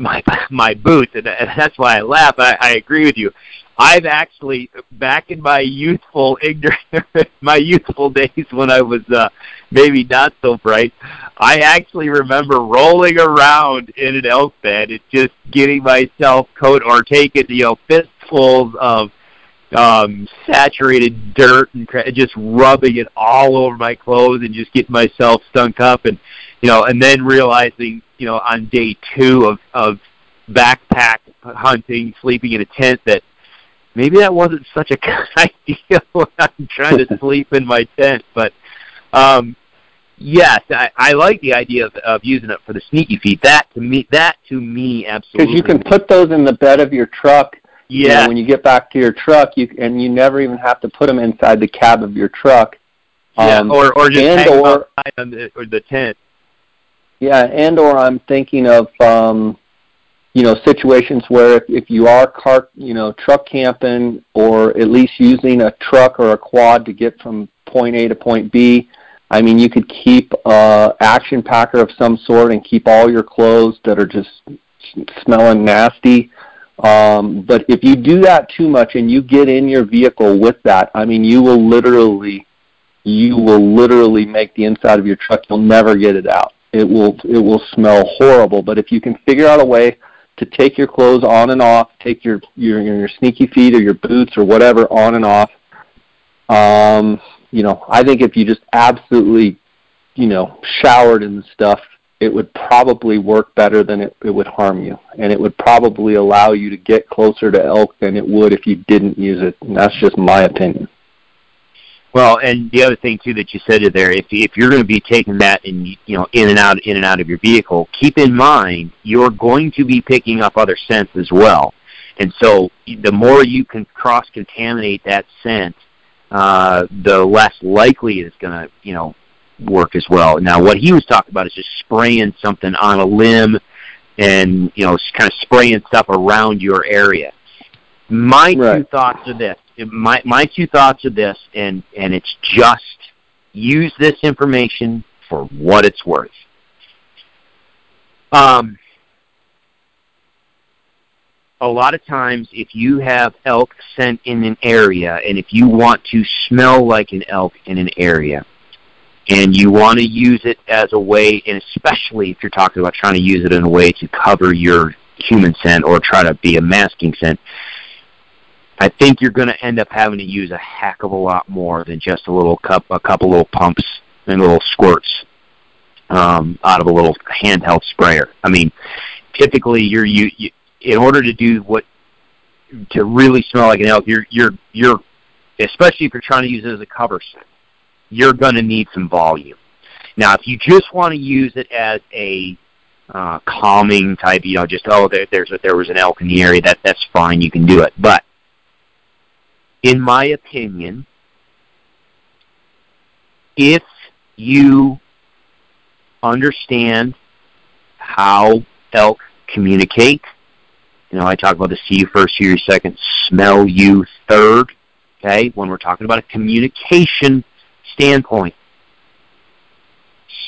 my my boots, and that's why I laugh. I, I agree with you. I've actually back in my youthful ignorant my youthful days when I was uh maybe not so bright, I actually remember rolling around in an elk bed and just getting myself coat or taking, you know, fistfuls of um, saturated dirt and just rubbing it all over my clothes and just getting myself stunk up and you know and then realizing you know on day two of of backpack hunting sleeping in a tent that maybe that wasn't such a good idea when I'm trying to sleep in my tent but um yes I, I like the idea of, of using it for the sneaky feet that to me that to me absolutely because you can put those in the bed of your truck yeah. You know, when you get back to your truck, you and you never even have to put them inside the cab of your truck. Um, yeah, or or just and hang or, on the, or the tent. Yeah, and or I'm thinking of um, you know situations where if, if you are car you know truck camping or at least using a truck or a quad to get from point A to point B. I mean, you could keep a action packer of some sort and keep all your clothes that are just smelling nasty um, but if you do that too much and you get in your vehicle with that, I mean, you will literally, you will literally make the inside of your truck. You'll never get it out. It will, it will smell horrible. But if you can figure out a way to take your clothes on and off, take your your your sneaky feet or your boots or whatever on and off, um, you know, I think if you just absolutely, you know, showered and stuff it would probably work better than it, it would harm you. And it would probably allow you to get closer to elk than it would if you didn't use it. And that's just my opinion. Well, and the other thing too that you said there, if if you're going to be taking that and you know in and out in and out of your vehicle, keep in mind you're going to be picking up other scents as well. And so the more you can cross contaminate that scent uh, the less likely it's going to, you know, work as well. Now, what he was talking about is just spraying something on a limb and, you know, kind of spraying stuff around your area. My right. two thoughts are this. My, my two thoughts are this, and, and it's just use this information for what it's worth. Um, a lot of times if you have elk scent in an area and if you want to smell like an elk in an area and you want to use it as a way and especially if you're talking about trying to use it in a way to cover your human scent or try to be a masking scent I think you're going to end up having to use a heck of a lot more than just a little cup a couple little pumps and little squirts um, out of a little handheld sprayer. I mean, typically you're you, you in order to do what to really smell like an elk, you're you're you're especially if you're trying to use it as a cover scent, you're going to need some volume. Now, if you just want to use it as a uh, calming type, you know, just oh, there, there's a, there was an elk in the area, that that's fine, you can do it. But in my opinion, if you understand how elk communicate you know, I talk about the see you first, hear you second, smell you third. Okay, when we're talking about a communication standpoint,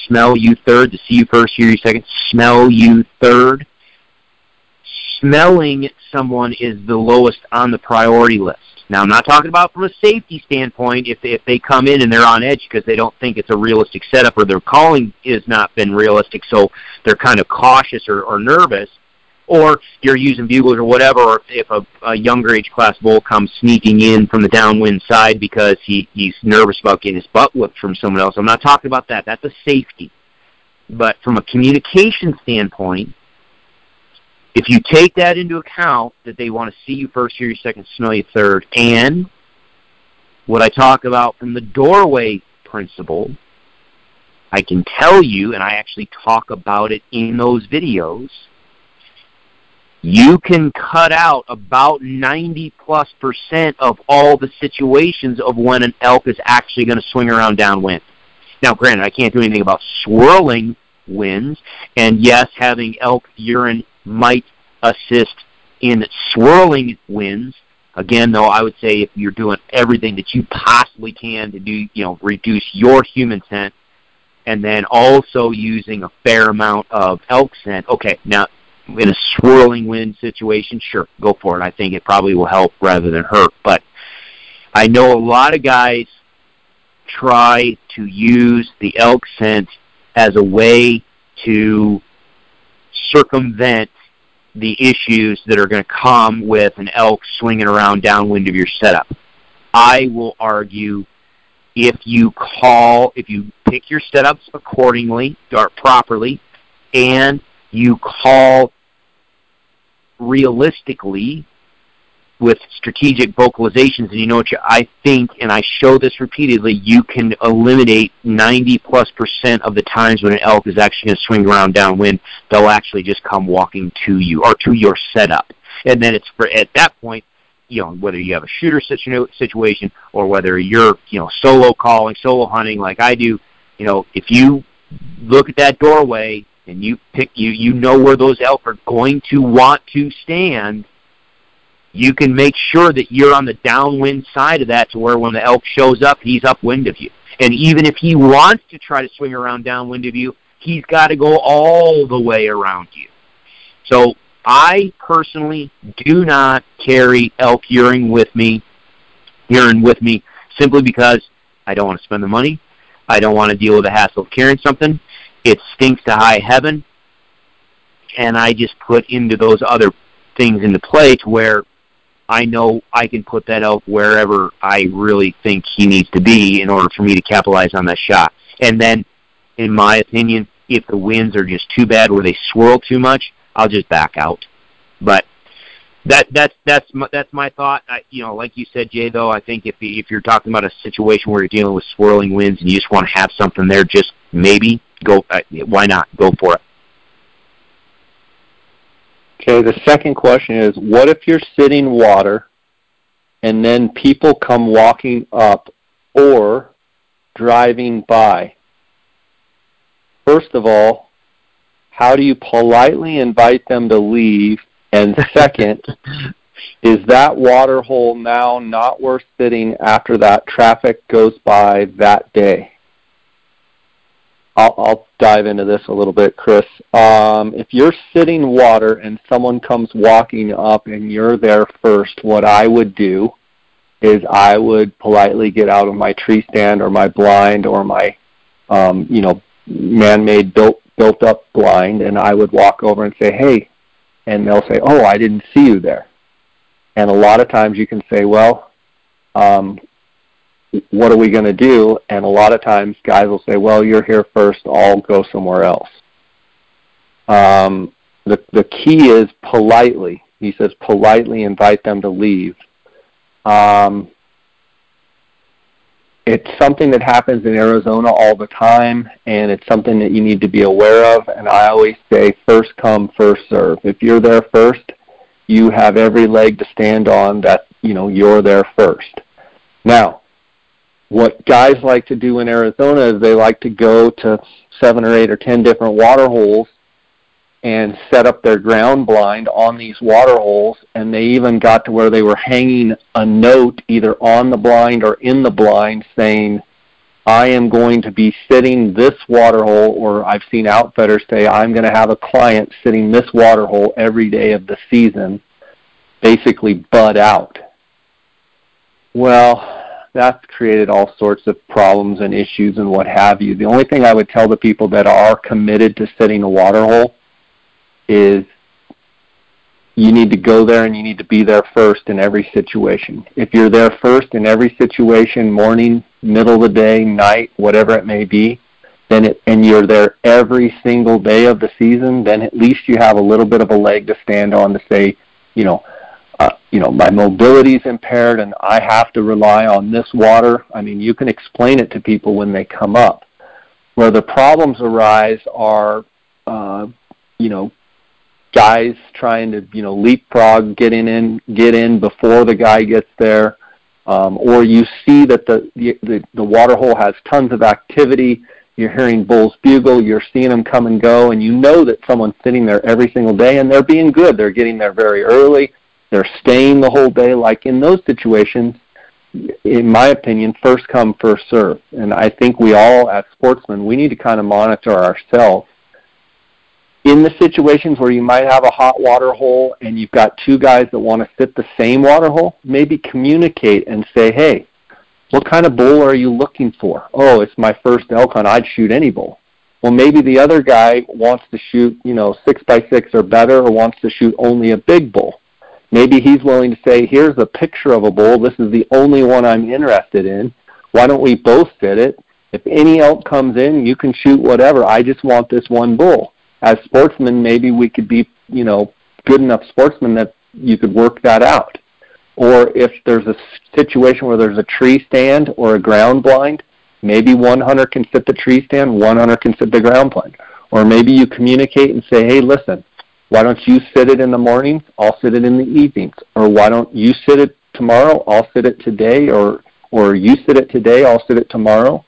smell you third, the see you first, hear you second, smell you third. Smelling someone is the lowest on the priority list. Now, I'm not talking about from a safety standpoint if they, if they come in and they're on edge because they don't think it's a realistic setup or their calling has not been realistic, so they're kind of cautious or, or nervous or you're using bugles or whatever, or if a, a younger age class bull comes sneaking in from the downwind side because he, he's nervous about getting his butt whipped from someone else. I'm not talking about that. That's a safety. But from a communication standpoint, if you take that into account, that they want to see you first, hear you second, smell you third, and what I talk about from the doorway principle, I can tell you, and I actually talk about it in those videos – you can cut out about 90 plus percent of all the situations of when an elk is actually going to swing around downwind. Now, granted, I can't do anything about swirling winds, and yes, having elk urine might assist in swirling winds. Again, though, I would say if you're doing everything that you possibly can to do, you know, reduce your human scent, and then also using a fair amount of elk scent. Okay, now in a swirling wind situation, sure, go for it. I think it probably will help rather than hurt. But I know a lot of guys try to use the elk scent as a way to circumvent the issues that are going to come with an elk swinging around downwind of your setup. I will argue if you call, if you pick your setups accordingly or properly, and you call realistically with strategic vocalizations and you know what you, I think and I show this repeatedly you can eliminate 90 plus percent of the times when an elk is actually going to swing around downwind. They'll actually just come walking to you or to your setup. And then it's for at that point you know whether you have a shooter situation or whether you're you know solo calling solo hunting like I do you know if you look at that doorway and you pick you you know where those elk are going to want to stand you can make sure that you're on the downwind side of that to where when the elk shows up he's upwind of you. And even if he wants to try to swing around downwind of you he's got to go all the way around you. So i personally do not carry elk urine with me urine with me simply because i don't want to spend the money. I don't want to deal with the hassle of carrying something. It stinks to high heaven, and I just put into those other things into play to where I know I can put that out wherever I really think he needs to be in order for me to capitalize on that shot. And then, in my opinion, if the winds are just too bad where they swirl too much, I'll just back out. But that that's that's my, that's my thought. I, you know, like you said, Jay. Though I think if if you're talking about a situation where you're dealing with swirling winds and you just want to have something there, just maybe go. Uh, why not go for it? Okay. The second question is, what if you're sitting water and then people come walking up or driving by. First of all, how do you politely invite them to leave? And second, is that water hole now not worth sitting after that traffic goes by that day? I'll, I'll dive into this a little bit, Chris. Um, if you're sitting water and someone comes walking up and you're there first, what I would do is I would politely get out of my tree stand or my blind or my, um, you know, man-made built built up blind, and I would walk over and say, "Hey," and they'll say, "Oh, I didn't see you there." And a lot of times you can say, "Well, um, what are we going to do? And a lot of times guys will say, well, you're here first, I'll go somewhere else. Um, the, the key is politely. He says politely invite them to leave. Um, it's something that happens in Arizona all the time, and it's something that you need to be aware of. And I always say, first come, first serve. If you're there first, you have every leg to stand on that you know you're there first. Now, what guys like to do in Arizona is they like to go to seven or eight or ten different water holes and set up their ground blind on these water holes and they even got to where they were hanging a note either on the blind or in the blind saying I am going to be sitting this water hole or I've seen outfitters say I'm going to have a client sitting this water hole every day of the season basically bud out. Well, that's created all sorts of problems and issues and what have you. The only thing I would tell the people that are committed to setting a water hole is you need to go there and you need to be there first in every situation. If you're there first in every situation, morning, middle of the day, night, whatever it may be, then it, and you're there every single day of the season, then at least you have a little bit of a leg to stand on to say, you know, uh, you know, my mobility is impaired and I have to rely on this water. I mean, you can explain it to people when they come up. Where the problems arise are, uh, you know, guys trying to, you know, leapfrog, get in, in get in before the guy gets there, um, or you see that the, the the water hole has tons of activity. You're hearing bulls bugle. You're seeing them come and go, and you know that someone's sitting there every single day, and they're being good. They're getting there very early they're staying the whole day. Like in those situations, in my opinion, first come, first serve. And I think we all, as sportsmen, we need to kind of monitor ourselves. In the situations where you might have a hot water hole and you've got two guys that want to sit the same water hole, maybe communicate and say, hey, what kind of bull are you looking for? Oh, it's my first elk hunt. I'd shoot any bull. Well, maybe the other guy wants to shoot, you know, six by six or better, or wants to shoot only a big bull. Maybe he's willing to say, here's a picture of a bull. This is the only one I'm interested in. Why don't we both fit it? If any elk comes in, you can shoot whatever. I just want this one bull. As sportsmen, maybe we could be, you know, good enough sportsmen that you could work that out. Or if there's a situation where there's a tree stand or a ground blind, maybe one hunter can sit the tree stand, one hunter can sit the ground blind. Or maybe you communicate and say, hey, listen, why don't you sit it in the mornings? I'll sit it in the evenings. Or why don't you sit it tomorrow? I'll sit it today. Or or you sit it today. I'll sit it tomorrow.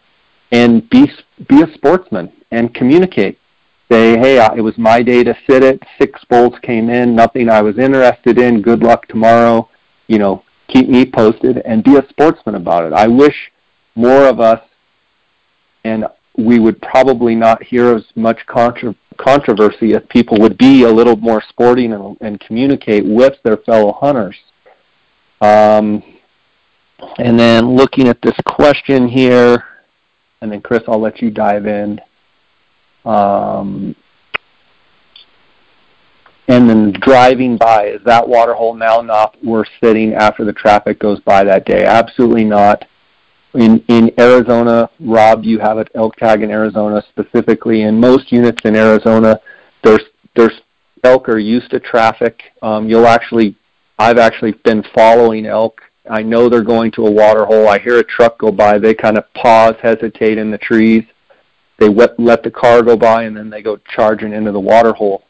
And be be a sportsman and communicate. Say, hey, it was my day to sit it. Six bulls came in. Nothing I was interested in. Good luck tomorrow. You know, keep me posted and be a sportsman about it. I wish more of us, and we would probably not hear as much contra- controversy if people would be a little more sporting and, and communicate with their fellow hunters. Um, and then looking at this question here, and then Chris, I'll let you dive in. Um, and then driving by, is that water hole now not worth sitting after the traffic goes by that day? Absolutely not in in Arizona, Rob, you have elk tag in Arizona specifically. In most units in Arizona, there's there's elk are used to traffic. Um, you'll actually, I've actually been following elk. I know they're going to a water hole. I hear a truck go by. They kind of pause, hesitate in the trees. They let, let the car go by, and then they go charging into the water hole.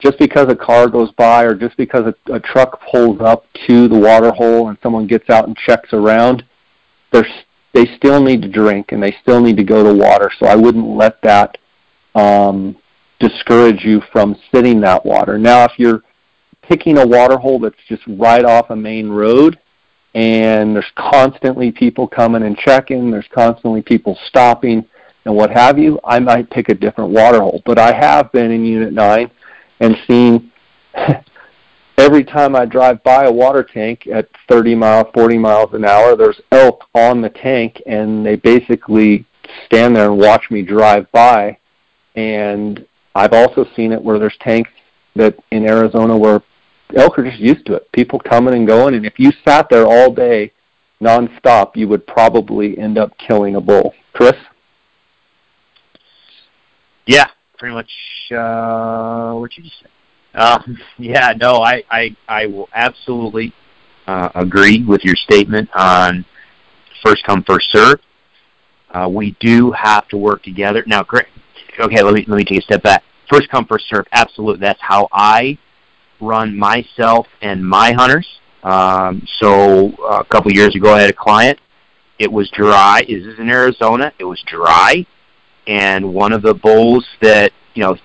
just because a car goes by or just because a, a truck pulls up to the water hole and someone gets out and checks around, they're, they still need to drink and they still need to go to water. So I wouldn't let that um, discourage you from sitting that water. Now, if you're picking a water hole that's just right off a main road and there's constantly people coming and checking, there's constantly people stopping and what have you, I might pick a different water hole. But I have been in Unit 9 and seen every time I drive by a water tank at 30 miles, 40 miles an hour, there's elk on the tank, and they basically stand there and watch me drive by. And I've also seen it where there's tanks that in Arizona where elk are just used to it. People coming and going, and if you sat there all day nonstop, you would probably end up killing a bull. Chris? Yeah, pretty much uh, what you just said. Um, yeah, no, I, I, I will absolutely uh, agree with your statement on first come first serve. Uh, we do have to work together. Now, great. Okay, let me let me take a step back. First come first serve. Absolutely, that's how I run myself and my hunters. Um, so a couple years ago, I had a client. It was dry. This is in Arizona. It was dry and one of the bulls that you know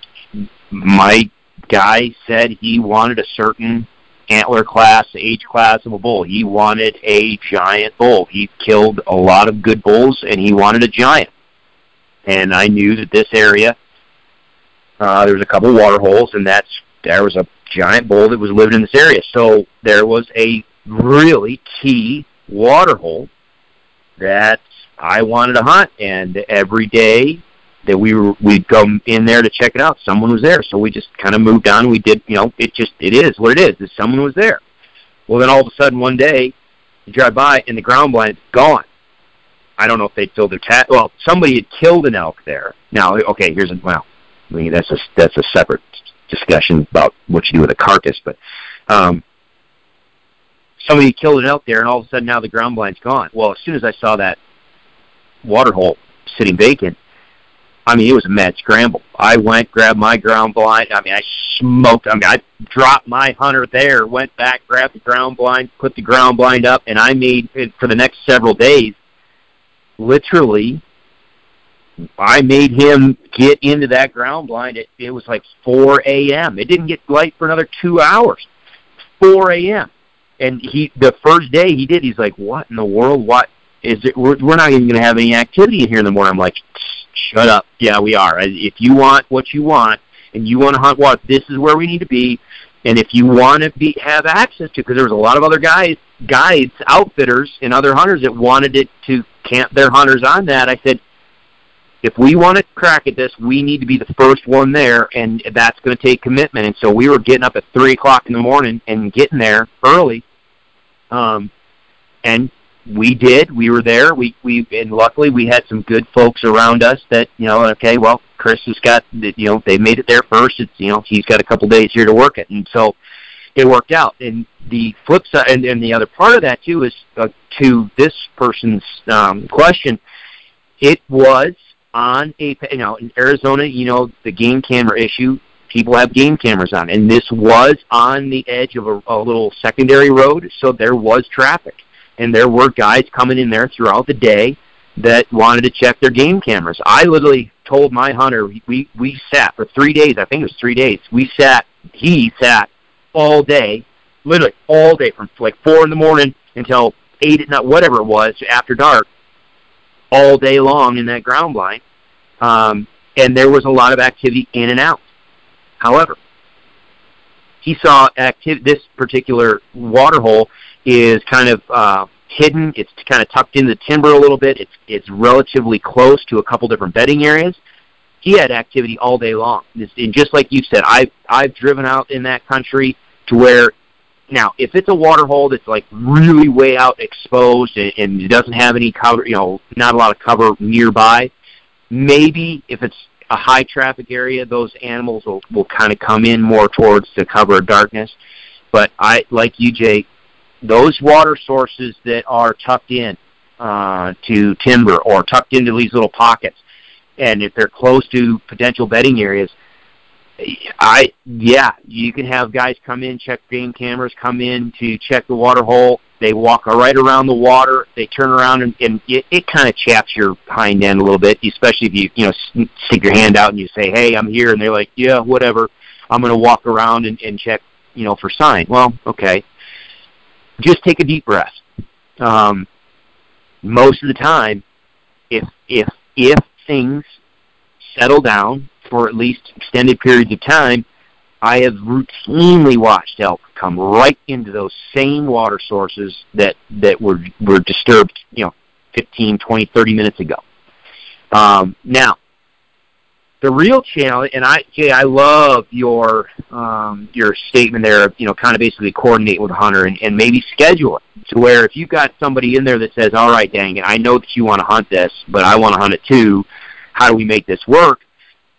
my guy said he wanted a certain antler class, age class of a bull. He wanted a giant bull. He killed a lot of good bulls, and he wanted a giant. And I knew that this area, uh, there was a couple water holes, and that's there was a giant bull that was living in this area. So there was a really key water hole that I wanted to hunt, and every day that we were we'd come in there to check it out. Someone was there, so we just kind of moved on. We did, you know, it just it is what it is. That someone was there. Well, then all of a sudden one day, you drive by and the ground blind's gone. I don't know if they filled their tag. Well, somebody had killed an elk there. Now, okay, here's a well, I mean that's a that's a separate discussion about what you do with a carcass, but um, somebody killed an elk there, and all of a sudden now the ground blind's gone. Well, as soon as I saw that water hole sitting vacant, I mean, it was a mad scramble. I went, grabbed my ground blind. I mean, I smoked. I mean, I dropped my hunter there, went back, grabbed the ground blind, put the ground blind up, and I made for the next several days. Literally, I made him get into that ground blind. It, it was like 4 a.m. It didn't get light for another two hours. 4 a.m. And he, the first day he did, he's like, "What in the world? What is it? We're, we're not even going to have any activity here in the morning." I'm like, shut up. Yeah, we are. If you want what you want and you want to hunt what, this is where we need to be. And if you want to be have access to, because there was a lot of other guys, guides, outfitters, and other hunters that wanted it to camp their hunters on that. I said, if we want to crack at this, we need to be the first one there, and that's going to take commitment. And so we were getting up at three o'clock in the morning and getting there early, um, and we did. We were there. We we and luckily we had some good folks around us that you know. Okay, well, Chris has got you know they made it there first. It's you know he's got a couple days here to work it, and so it worked out. And the flip side, and, and the other part of that too is uh, to this person's um, question. It was on a you know in Arizona, you know the game camera issue. People have game cameras on, and this was on the edge of a, a little secondary road, so there was traffic and there were guys coming in there throughout the day that wanted to check their game cameras. I literally told my hunter we we sat for three days. I think it was three days. We sat. He sat all day, literally all day from like four in the morning until eight at night, whatever it was after dark, all day long in that ground blind. Um, and there was a lot of activity in and out. However, he saw activity. This particular water hole is kind of uh, hidden. It's kind of tucked in the timber a little bit. It's it's relatively close to a couple different bedding areas. He had activity all day long, and just like you said, I've I've driven out in that country to where now if it's a water hole that's like really way out exposed and, and it doesn't have any cover, you know, not a lot of cover nearby, maybe if it's a high traffic area, those animals will will kind of come in more towards the cover of darkness. But I, like you, Jay, those water sources that are tucked in uh, to timber or tucked into these little pockets, and if they're close to potential bedding areas, I yeah, you can have guys come in, check game cameras, come in to check the water hole. They walk right around the water. They turn around and, and it, it kind of chaps your hind end a little bit, especially if you you know stick your hand out and you say, "Hey, I'm here," and they're like, "Yeah, whatever." I'm going to walk around and, and check, you know, for sign. Well, okay. Just take a deep breath. Um, most of the time, if if if things settle down for at least extended periods of time, I have routinely watched elk come right into those same water sources that that were were disturbed, you know, 15, 20, 30 minutes ago. Um, now, the real challenge, and I, Jay, I love your um, your statement there. You know, kind of basically coordinate with hunter and, and maybe schedule it to where if you've got somebody in there that says, "All right, dang it, I know that you want to hunt this, but I want to hunt it too. How do we make this work?"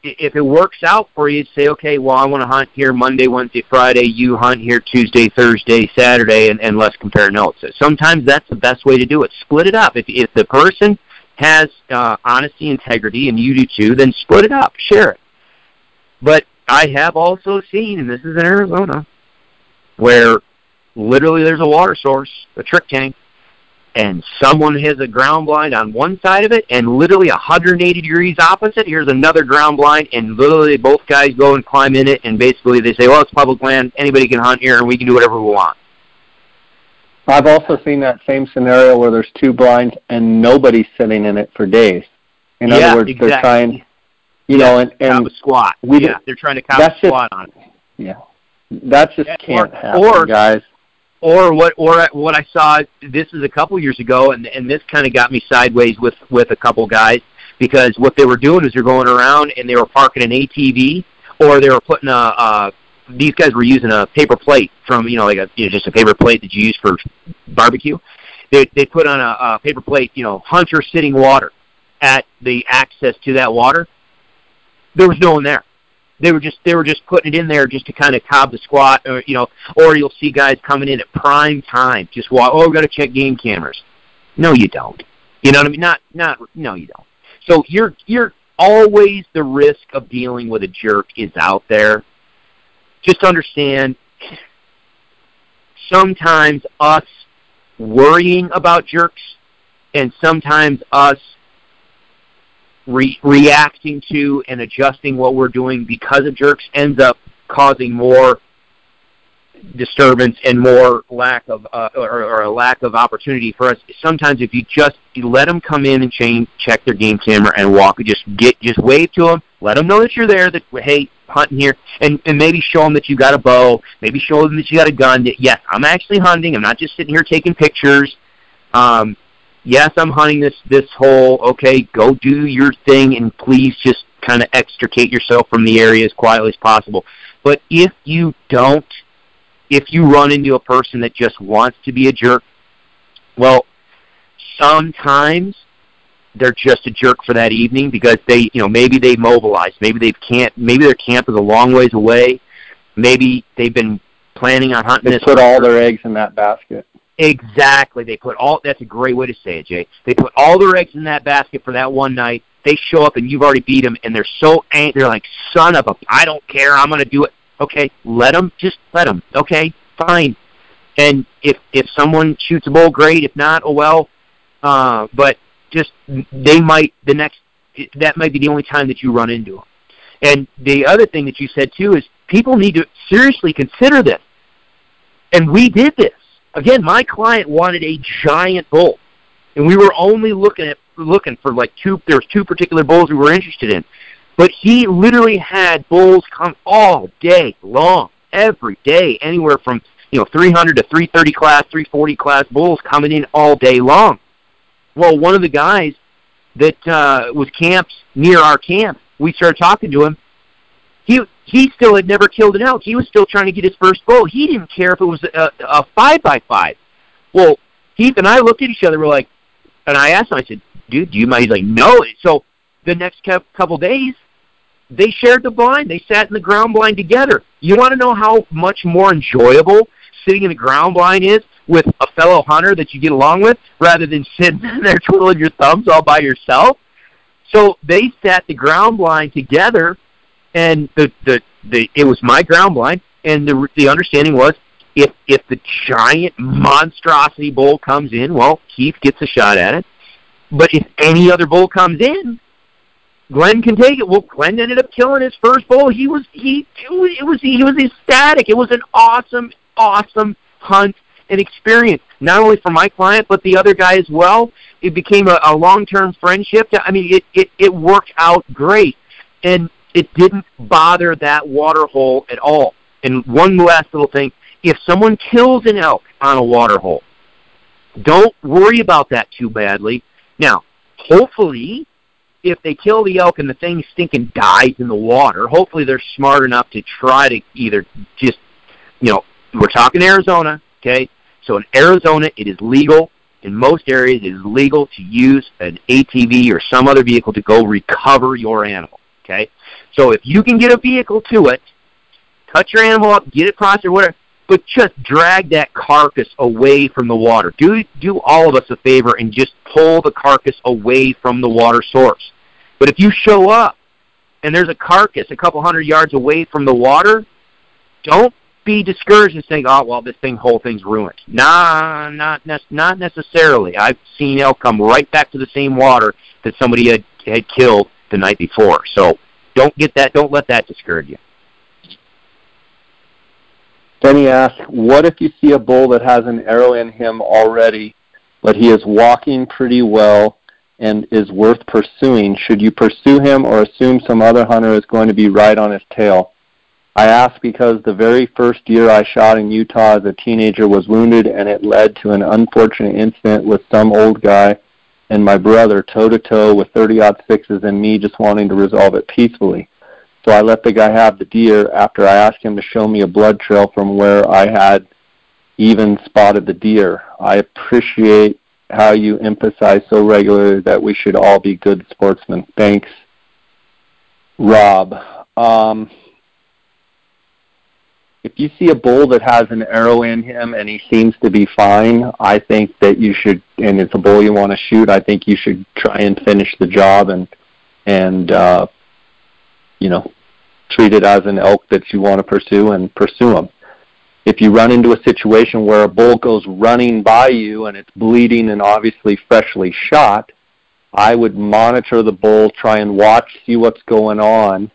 If it works out for you, say, "Okay, well, I want to hunt here Monday, Wednesday, Friday. You hunt here Tuesday, Thursday, Saturday, and, and let's compare notes." Sometimes that's the best way to do it. Split it up. If if the person has uh, honesty, integrity, and you do too, then split it up, share it. But I have also seen, and this is in Arizona, where literally there's a water source, a trick tank, and someone has a ground blind on one side of it, and literally 180 degrees opposite, here's another ground blind, and literally both guys go and climb in it, and basically they say, well, it's public land, anybody can hunt here, and we can do whatever we want. I've also seen that same scenario where there's two blinds and nobody's sitting in it for days. In yeah, other words, exactly. they're trying, yeah, you know, and, and a squat. we yeah, they're trying to a squat just, on it. Yeah, that just Yeah, can't or- happen, or- guys. or what or what I saw this is a couple years ago and and this kind of got me sideways with with a couple guys because what they were doing is they're going around and they were parking an ATV or they were putting a, a these guys were using a paper plate from you know like a you know, just a paper plate that you use for barbecue. They they put on a, a paper plate you know hunter sitting water at the access to that water. There was no one there. They were just they were just putting it in there just to kind of cob the squat or you know or you'll see guys coming in at prime time just walk oh we got to check game cameras. No you don't. You know what i mean? Not not no you don't. So you're you're always the risk of dealing with a jerk is out there just understand sometimes us worrying about jerks and sometimes us re- reacting to and adjusting what we're doing because of jerks ends up causing more disturbance and more lack of uh, or, or a lack of opportunity for us. Sometimes if you just let them come in and change, check their game camera and walk, just get just wave to them, let them know that you're there. That hey, hunting here, and and maybe show them that you got a bow, maybe show them that you got a gun. That yes, I'm actually hunting. I'm not just sitting here taking pictures. Um, yes, I'm hunting this this hole. Okay, go do your thing, and please just kind of extricate yourself from the area as quietly as possible. But if you don't, if you run into a person that just wants to be a jerk, well, sometimes they're just a jerk for that evening because they, you know, maybe they mobilized, maybe they can't, maybe their camp is a long ways away, maybe they've been planning on hunting They this. put all their eggs in that basket. Exactly. They put all that's a great way to say it, Jay. They put all their eggs in that basket for that one night. They show up and you've already beat them and they're so angry. They're like, "Son of a I don't care. I'm going to do it." Okay, let them just let them. Okay, fine. And if if someone shoots a bull, great. If not, oh well. Uh, but just they might the next that might be the only time that you run into them. And the other thing that you said too is people need to seriously consider this. And we did this. Again, my client wanted a giant bull, and we were only looking at looking for like two. There was two particular bulls we were interested in, but he literally had bulls come all day long, every day, anywhere from you know 300 to 330 class, 340 class bulls coming in all day long. Well, one of the guys that uh, was camped near our camp, we started talking to him. He he still had never killed an elk. He was still trying to get his first bull. He didn't care if it was a, a five by five. Well, Heath and I looked at each other. We're like, and I asked him. I said, "Dude, do you mind?" He's like, "No." So the next cou- couple days, they shared the blind. They sat in the ground blind together. You want to know how much more enjoyable sitting in the ground blind is with a fellow hunter that you get along with, rather than sitting there twiddling your thumbs all by yourself. So they sat the ground blind together, and the the the it was my ground blind, and the the understanding was if if the giant monstrosity bull comes in, well, Keith gets a shot at it. But if any other bull comes in, Glenn can take it. Well, Glenn ended up killing his first bull. He was he it was he was ecstatic. It was an awesome awesome hunt and experience, not only for my client but the other guy as well. It became a, a long-term friendship. I mean, it, it it worked out great, and it didn't bother that water hole at all. And one last little thing: if someone kills an elk on a water hole, don't worry about that too badly. Now, hopefully, if they kill the elk and the thing stinking dies in the water, hopefully they're smart enough to try to either just, you know, we're talking Arizona, okay? So in Arizona, it is legal. In most areas, it is legal to use an ATV or some other vehicle to go recover your animal, okay? So if you can get a vehicle to it, cut your animal up, get it processed whatever, but just drag that carcass away from the water. Do do all of us a favor and just pull the carcass away from the water source. But if you show up and there's a carcass a couple hundred yards away from the water, don't be discouraged and think, "Oh, well, this thing whole thing's ruined." Nah, not not necessarily. I've seen elk come right back to the same water that somebody had had killed the night before. So don't get that. Don't let that discourage you. Then he asks, "What if you see a bull that has an arrow in him already, but he is walking pretty well and is worth pursuing, should you pursue him or assume some other hunter is going to be right on his tail? I ask because the very first deer I shot in Utah as a teenager was wounded and it led to an unfortunate incident with some old guy and my brother toe to toe with 30 odd sixes and me just wanting to resolve it peacefully. So I let the guy have the deer after I asked him to show me a blood trail from where I had even spotted the deer. I appreciate how you emphasize so regularly that we should all be good sportsmen. Thanks, Rob. Um, if you see a bull that has an arrow in him and he seems to be fine, I think that you should, and it's a bull you want to shoot. I think you should try and finish the job and and uh, you know treat it as an elk that you want to pursue and pursue him if you run into a situation where a bull goes running by you and it's bleeding and obviously freshly shot, I would monitor the bull, try and watch, see what's going on,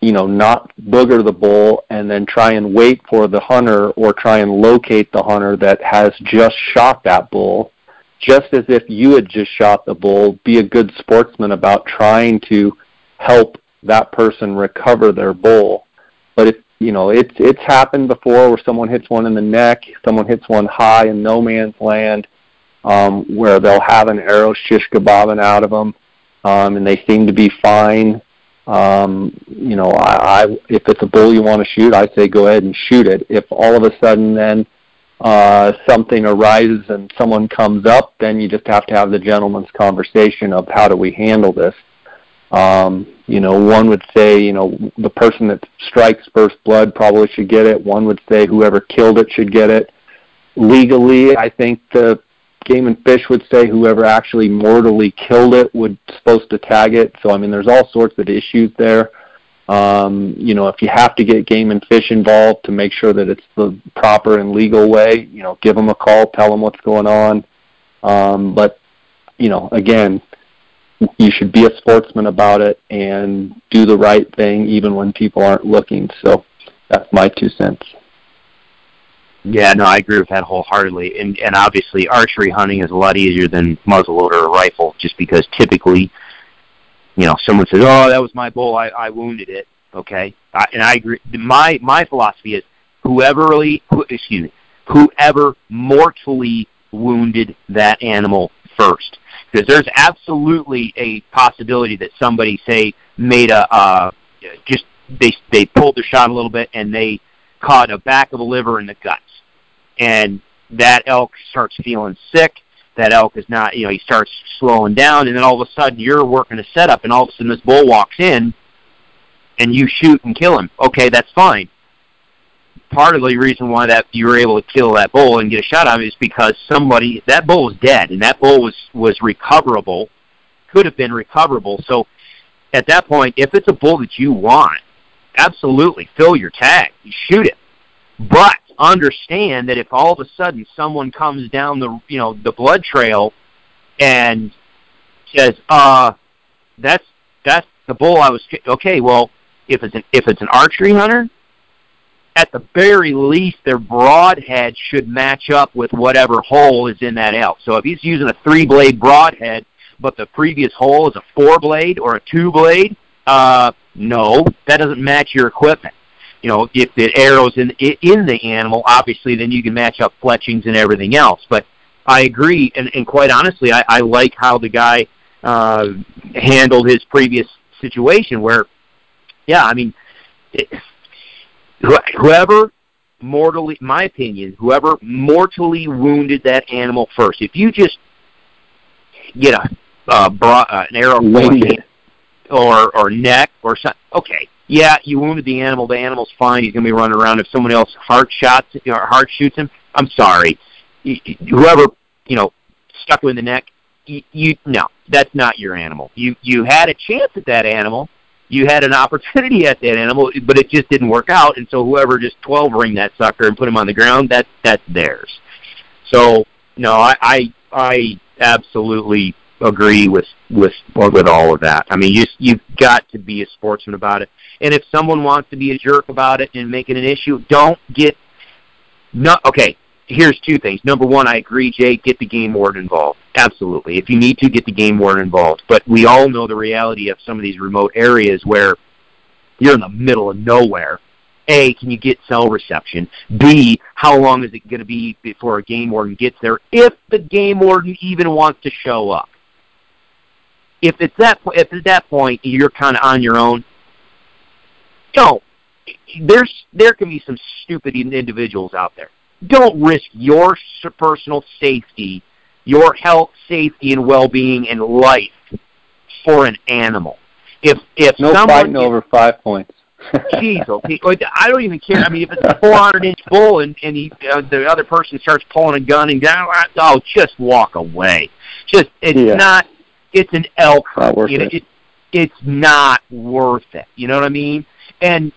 you know, not booger the bull, and then try and wait for the hunter or try and locate the hunter that has just shot that bull, just as if you had just shot the bull. Be a good sportsman about trying to help that person recover their bull. But if you know, it's it's happened before where someone hits one in the neck, someone hits one high in no man's land, um, where they'll have an arrow shish kebabbing out of them, um, and they seem to be fine. Um, you know, I, I if it's a bull you want to shoot, I say go ahead and shoot it. If all of a sudden then uh, something arises and someone comes up, then you just have to have the gentleman's conversation of how do we handle this. Um, you know, one would say, you know, the person that strikes first blood probably should get it. One would say whoever killed it should get it. Legally, I think the Game and Fish would say whoever actually mortally killed it would supposed to tag it. So I mean, there's all sorts of issues there. Um, you know, if you have to get Game and Fish involved to make sure that it's the proper and legal way, you know, give them a call, tell them what's going on. Um, but you know, again, you should be a sportsman about it and do the right thing even when people aren't looking. So that's my two cents. Yeah, no, I agree with that wholeheartedly. And and obviously archery hunting is a lot easier than muzzleloader or rifle just because typically you know, someone says, "Oh, that was my bull. I, I wounded it." Okay, I, and I agree. My my philosophy is whoever really, who, excuse me, whoever mortally wounded that animal first because there's absolutely a possibility that somebody say made a uh, just they they pulled their shot a little bit and they caught a back of the liver in the guts, and that elk starts feeling sick. That elk is not, you know, he starts slowing down, and then all of a sudden you're working a setup, and all of a sudden this bull walks in, and you shoot and kill him. Okay, that's fine part of the reason why that you were able to kill that bull and get a shot on him is because somebody that bull was dead and that bull was was recoverable, could have been recoverable. So at that point, if it's a bull that you want, absolutely fill your tag, you shoot it, but understand that if all of a sudden someone comes down the you know the blood trail and says, "Uh, that's that's the bull I was okay." Well, if it's an if it's an archery hunter, at the very least, their broadhead should match up with whatever hole is in that elk. So if he's using a three blade broadhead, but the previous hole is a four blade or a two blade, uh, no, that doesn't match your equipment. You know, if the arrow's in in the animal, obviously, then you can match up fletchings and everything else. But I agree, and, and quite honestly, I, I like how the guy uh, handled his previous situation. Where, yeah, I mean, it, whoever mortally, my opinion, whoever mortally wounded that animal first. If you just get a uh, bra, uh, an arrow point or or neck or something, okay, yeah, you wounded the animal. The animal's fine. He's gonna be running around. If someone else heart shots or heart shoots him, I'm sorry. Whoever you know stuck him in the neck, you, you no, that's not your animal. You you had a chance at that animal you had an opportunity at that animal, but it just didn't work out. And so whoever just 12 ring that sucker and put him on the ground, that that's theirs. So no, I I, I absolutely agree with with with all of that. I mean, you you've got to be a sportsman about it. And if someone wants to be a jerk about it and make it an issue, don't get not okay here's two things. Number one, I agree, Jay, get the game warden involved. Absolutely. If you need to, get the game warden involved. But we all know the reality of some of these remote areas where you're in the middle of nowhere. A, can you get cell reception? B, how long is it going to be before a game warden gets there, if the game warden even wants to show up? If it's that, if at that point you're kind of on your own, don't. There's there can be some stupid individuals out there don't risk your personal safety, your health, safety, and well-being and life for an animal. If if no someone fighting over five points. Jeez, okay. I don't even care. I mean, if it's a 400 inch bull and and he, uh, the other person starts pulling a gun and down, oh, just walk away. Just it's yeah. not. It's an elk. Not worth you know, it. it. It's not worth it. You know what I mean? And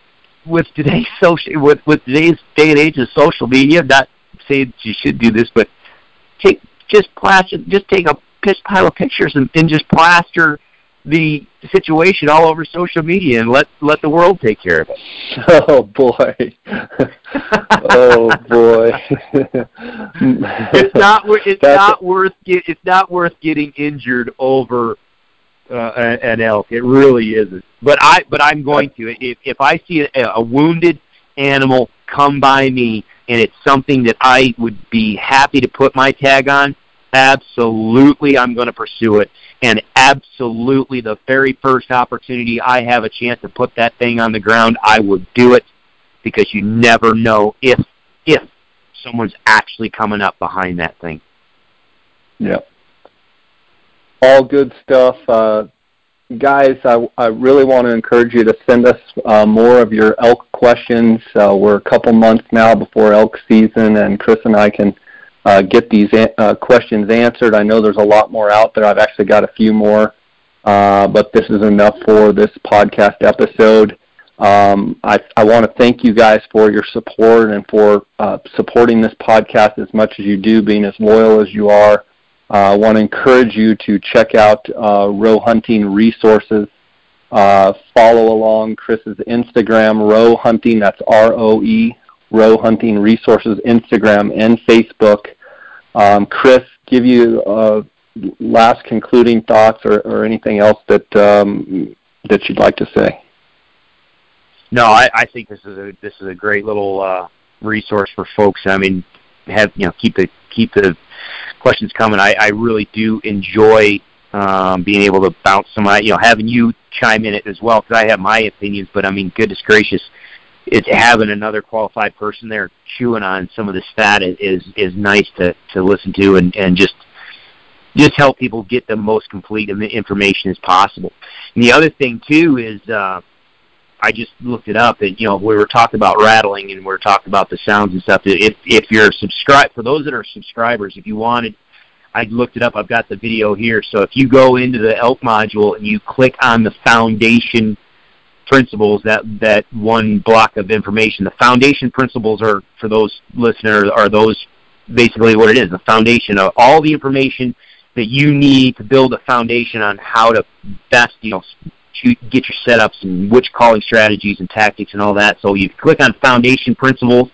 with today's social with with today's day and age of social media, not saying you should do this, but take just plaster, just take a pile of pictures and, and just plaster the situation all over social media and let let the world take care of it. Oh boy. oh boy. it's not it's That's not worth it's not worth getting injured over uh, an elk. It really isn't. But I but I'm going to if if I see a, a wounded animal come by me and it's something that I would be happy to put my tag on, absolutely I'm going to pursue it. And absolutely the very first opportunity I have a chance to put that thing on the ground, I would do it because you never know if if someone's actually coming up behind that thing. Yep all good stuff. Uh, guys, I, I really want to encourage you to send us uh, more of your elk questions. Uh, we're a couple months now before elk season, and Chris and I can uh, get these uh, questions answered. I know there's a lot more out there. I've actually got a few more, uh, but this is enough for this podcast episode. Um, I, I want to thank you guys for your support and for uh, supporting this podcast as much as you do, being as loyal as you are. Uh, I want to encourage you to check out uh, Rowe Hunting Resources. Uh, follow along Chris's Instagram, Rowe Hunting, that's R-O-E, Rowe Hunting Resources, Instagram and Facebook. Um, Chris, give you uh, last concluding thoughts or, or anything else that um, that you'd like to say. No, I, I think this is a this is a great little uh, resource for folks. I mean, have you know keep the keep the questions coming. I, I really do enjoy um, being able to bounce some, you know, having you chime in it as well because I have my opinions. But I mean, goodness gracious, it's having another qualified person there chewing on some of the stat is is nice to to listen to and and just just help people get the most complete information as possible. And the other thing too is uh, I just looked it up, and you know we were talking about rattling, and we were talking about the sounds and stuff. If if you're subscribed, for those that are subscribers, if you wanted, I looked it up. I've got the video here. So if you go into the Elk module and you click on the Foundation principles, that that one block of information. The foundation principles are for those listeners are those basically what it is, the foundation of all the information that you need to build a foundation on how to best, you know, get your setups and which calling strategies and tactics and all that. So you click on foundation principles,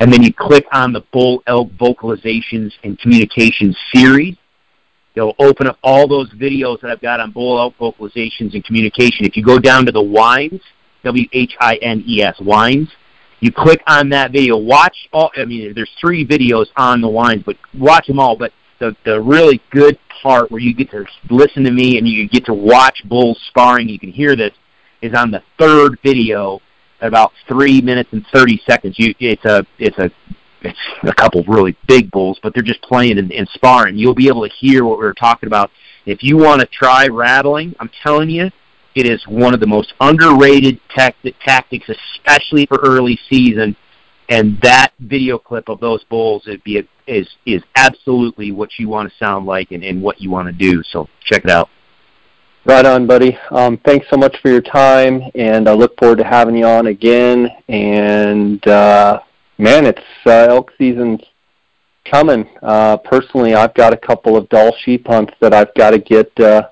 and then you click on the bull elk vocalizations and communications series. It'll open up all those videos that I've got on bull elk vocalizations and communication. If you go down to the whines, W H I N E S whines, you click on that video. Watch all. I mean, there's three videos on the whines, but watch them all. But the the really good part where you get to listen to me and you get to watch bulls sparring, you can hear this, is on the third video at about three minutes and thirty seconds. You it's a it's a it's a couple of really big bulls, but they're just playing and, and sparring. You'll be able to hear what we are talking about. If you want to try rattling, I'm telling you, it is one of the most underrated tactic, tactics, especially for early season. And that video clip of those bulls would be a, is is absolutely what you want to sound like and, and what you want to do. So check it out. Right on, buddy. Um, thanks so much for your time, and I look forward to having you on again. And uh, man, it's uh, elk season's coming. Uh, personally, I've got a couple of Dall sheep hunts that I've got to get uh,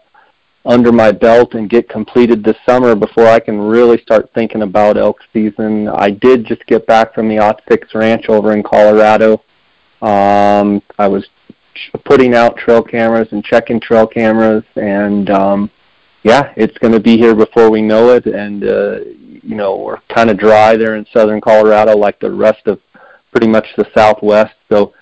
under my belt and get completed this summer before I can really start thinking about elk season. I did just get back from the Ot Six Ranch over in Colorado. Um, I was putting out trail cameras and checking trail cameras, and um, yeah, it's going to be here before we know it. And uh, you know, we're kind of dry there in southern Colorado, like the rest of pretty much the Southwest. So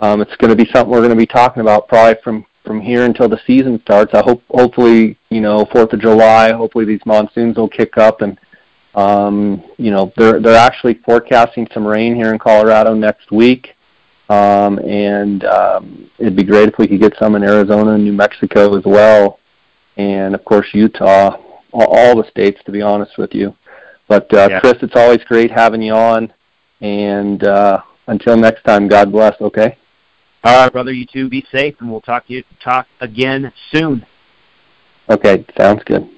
um, it's going to be something we're going to be talking about probably from from here until the season starts. I hope hopefully you know Fourth of July. Hopefully these monsoons will kick up and um, you know they're they're actually forecasting some rain here in Colorado next week. Um, and um, it'd be great if we could get some in Arizona and New Mexico as well, and of course Utah, all, all the states. To be honest with you, but uh, yeah. Chris, it's always great having you on. And uh, until next time, God bless. Okay. All right, brother. You too. Be safe, and we'll talk to you talk again soon. Okay, sounds good.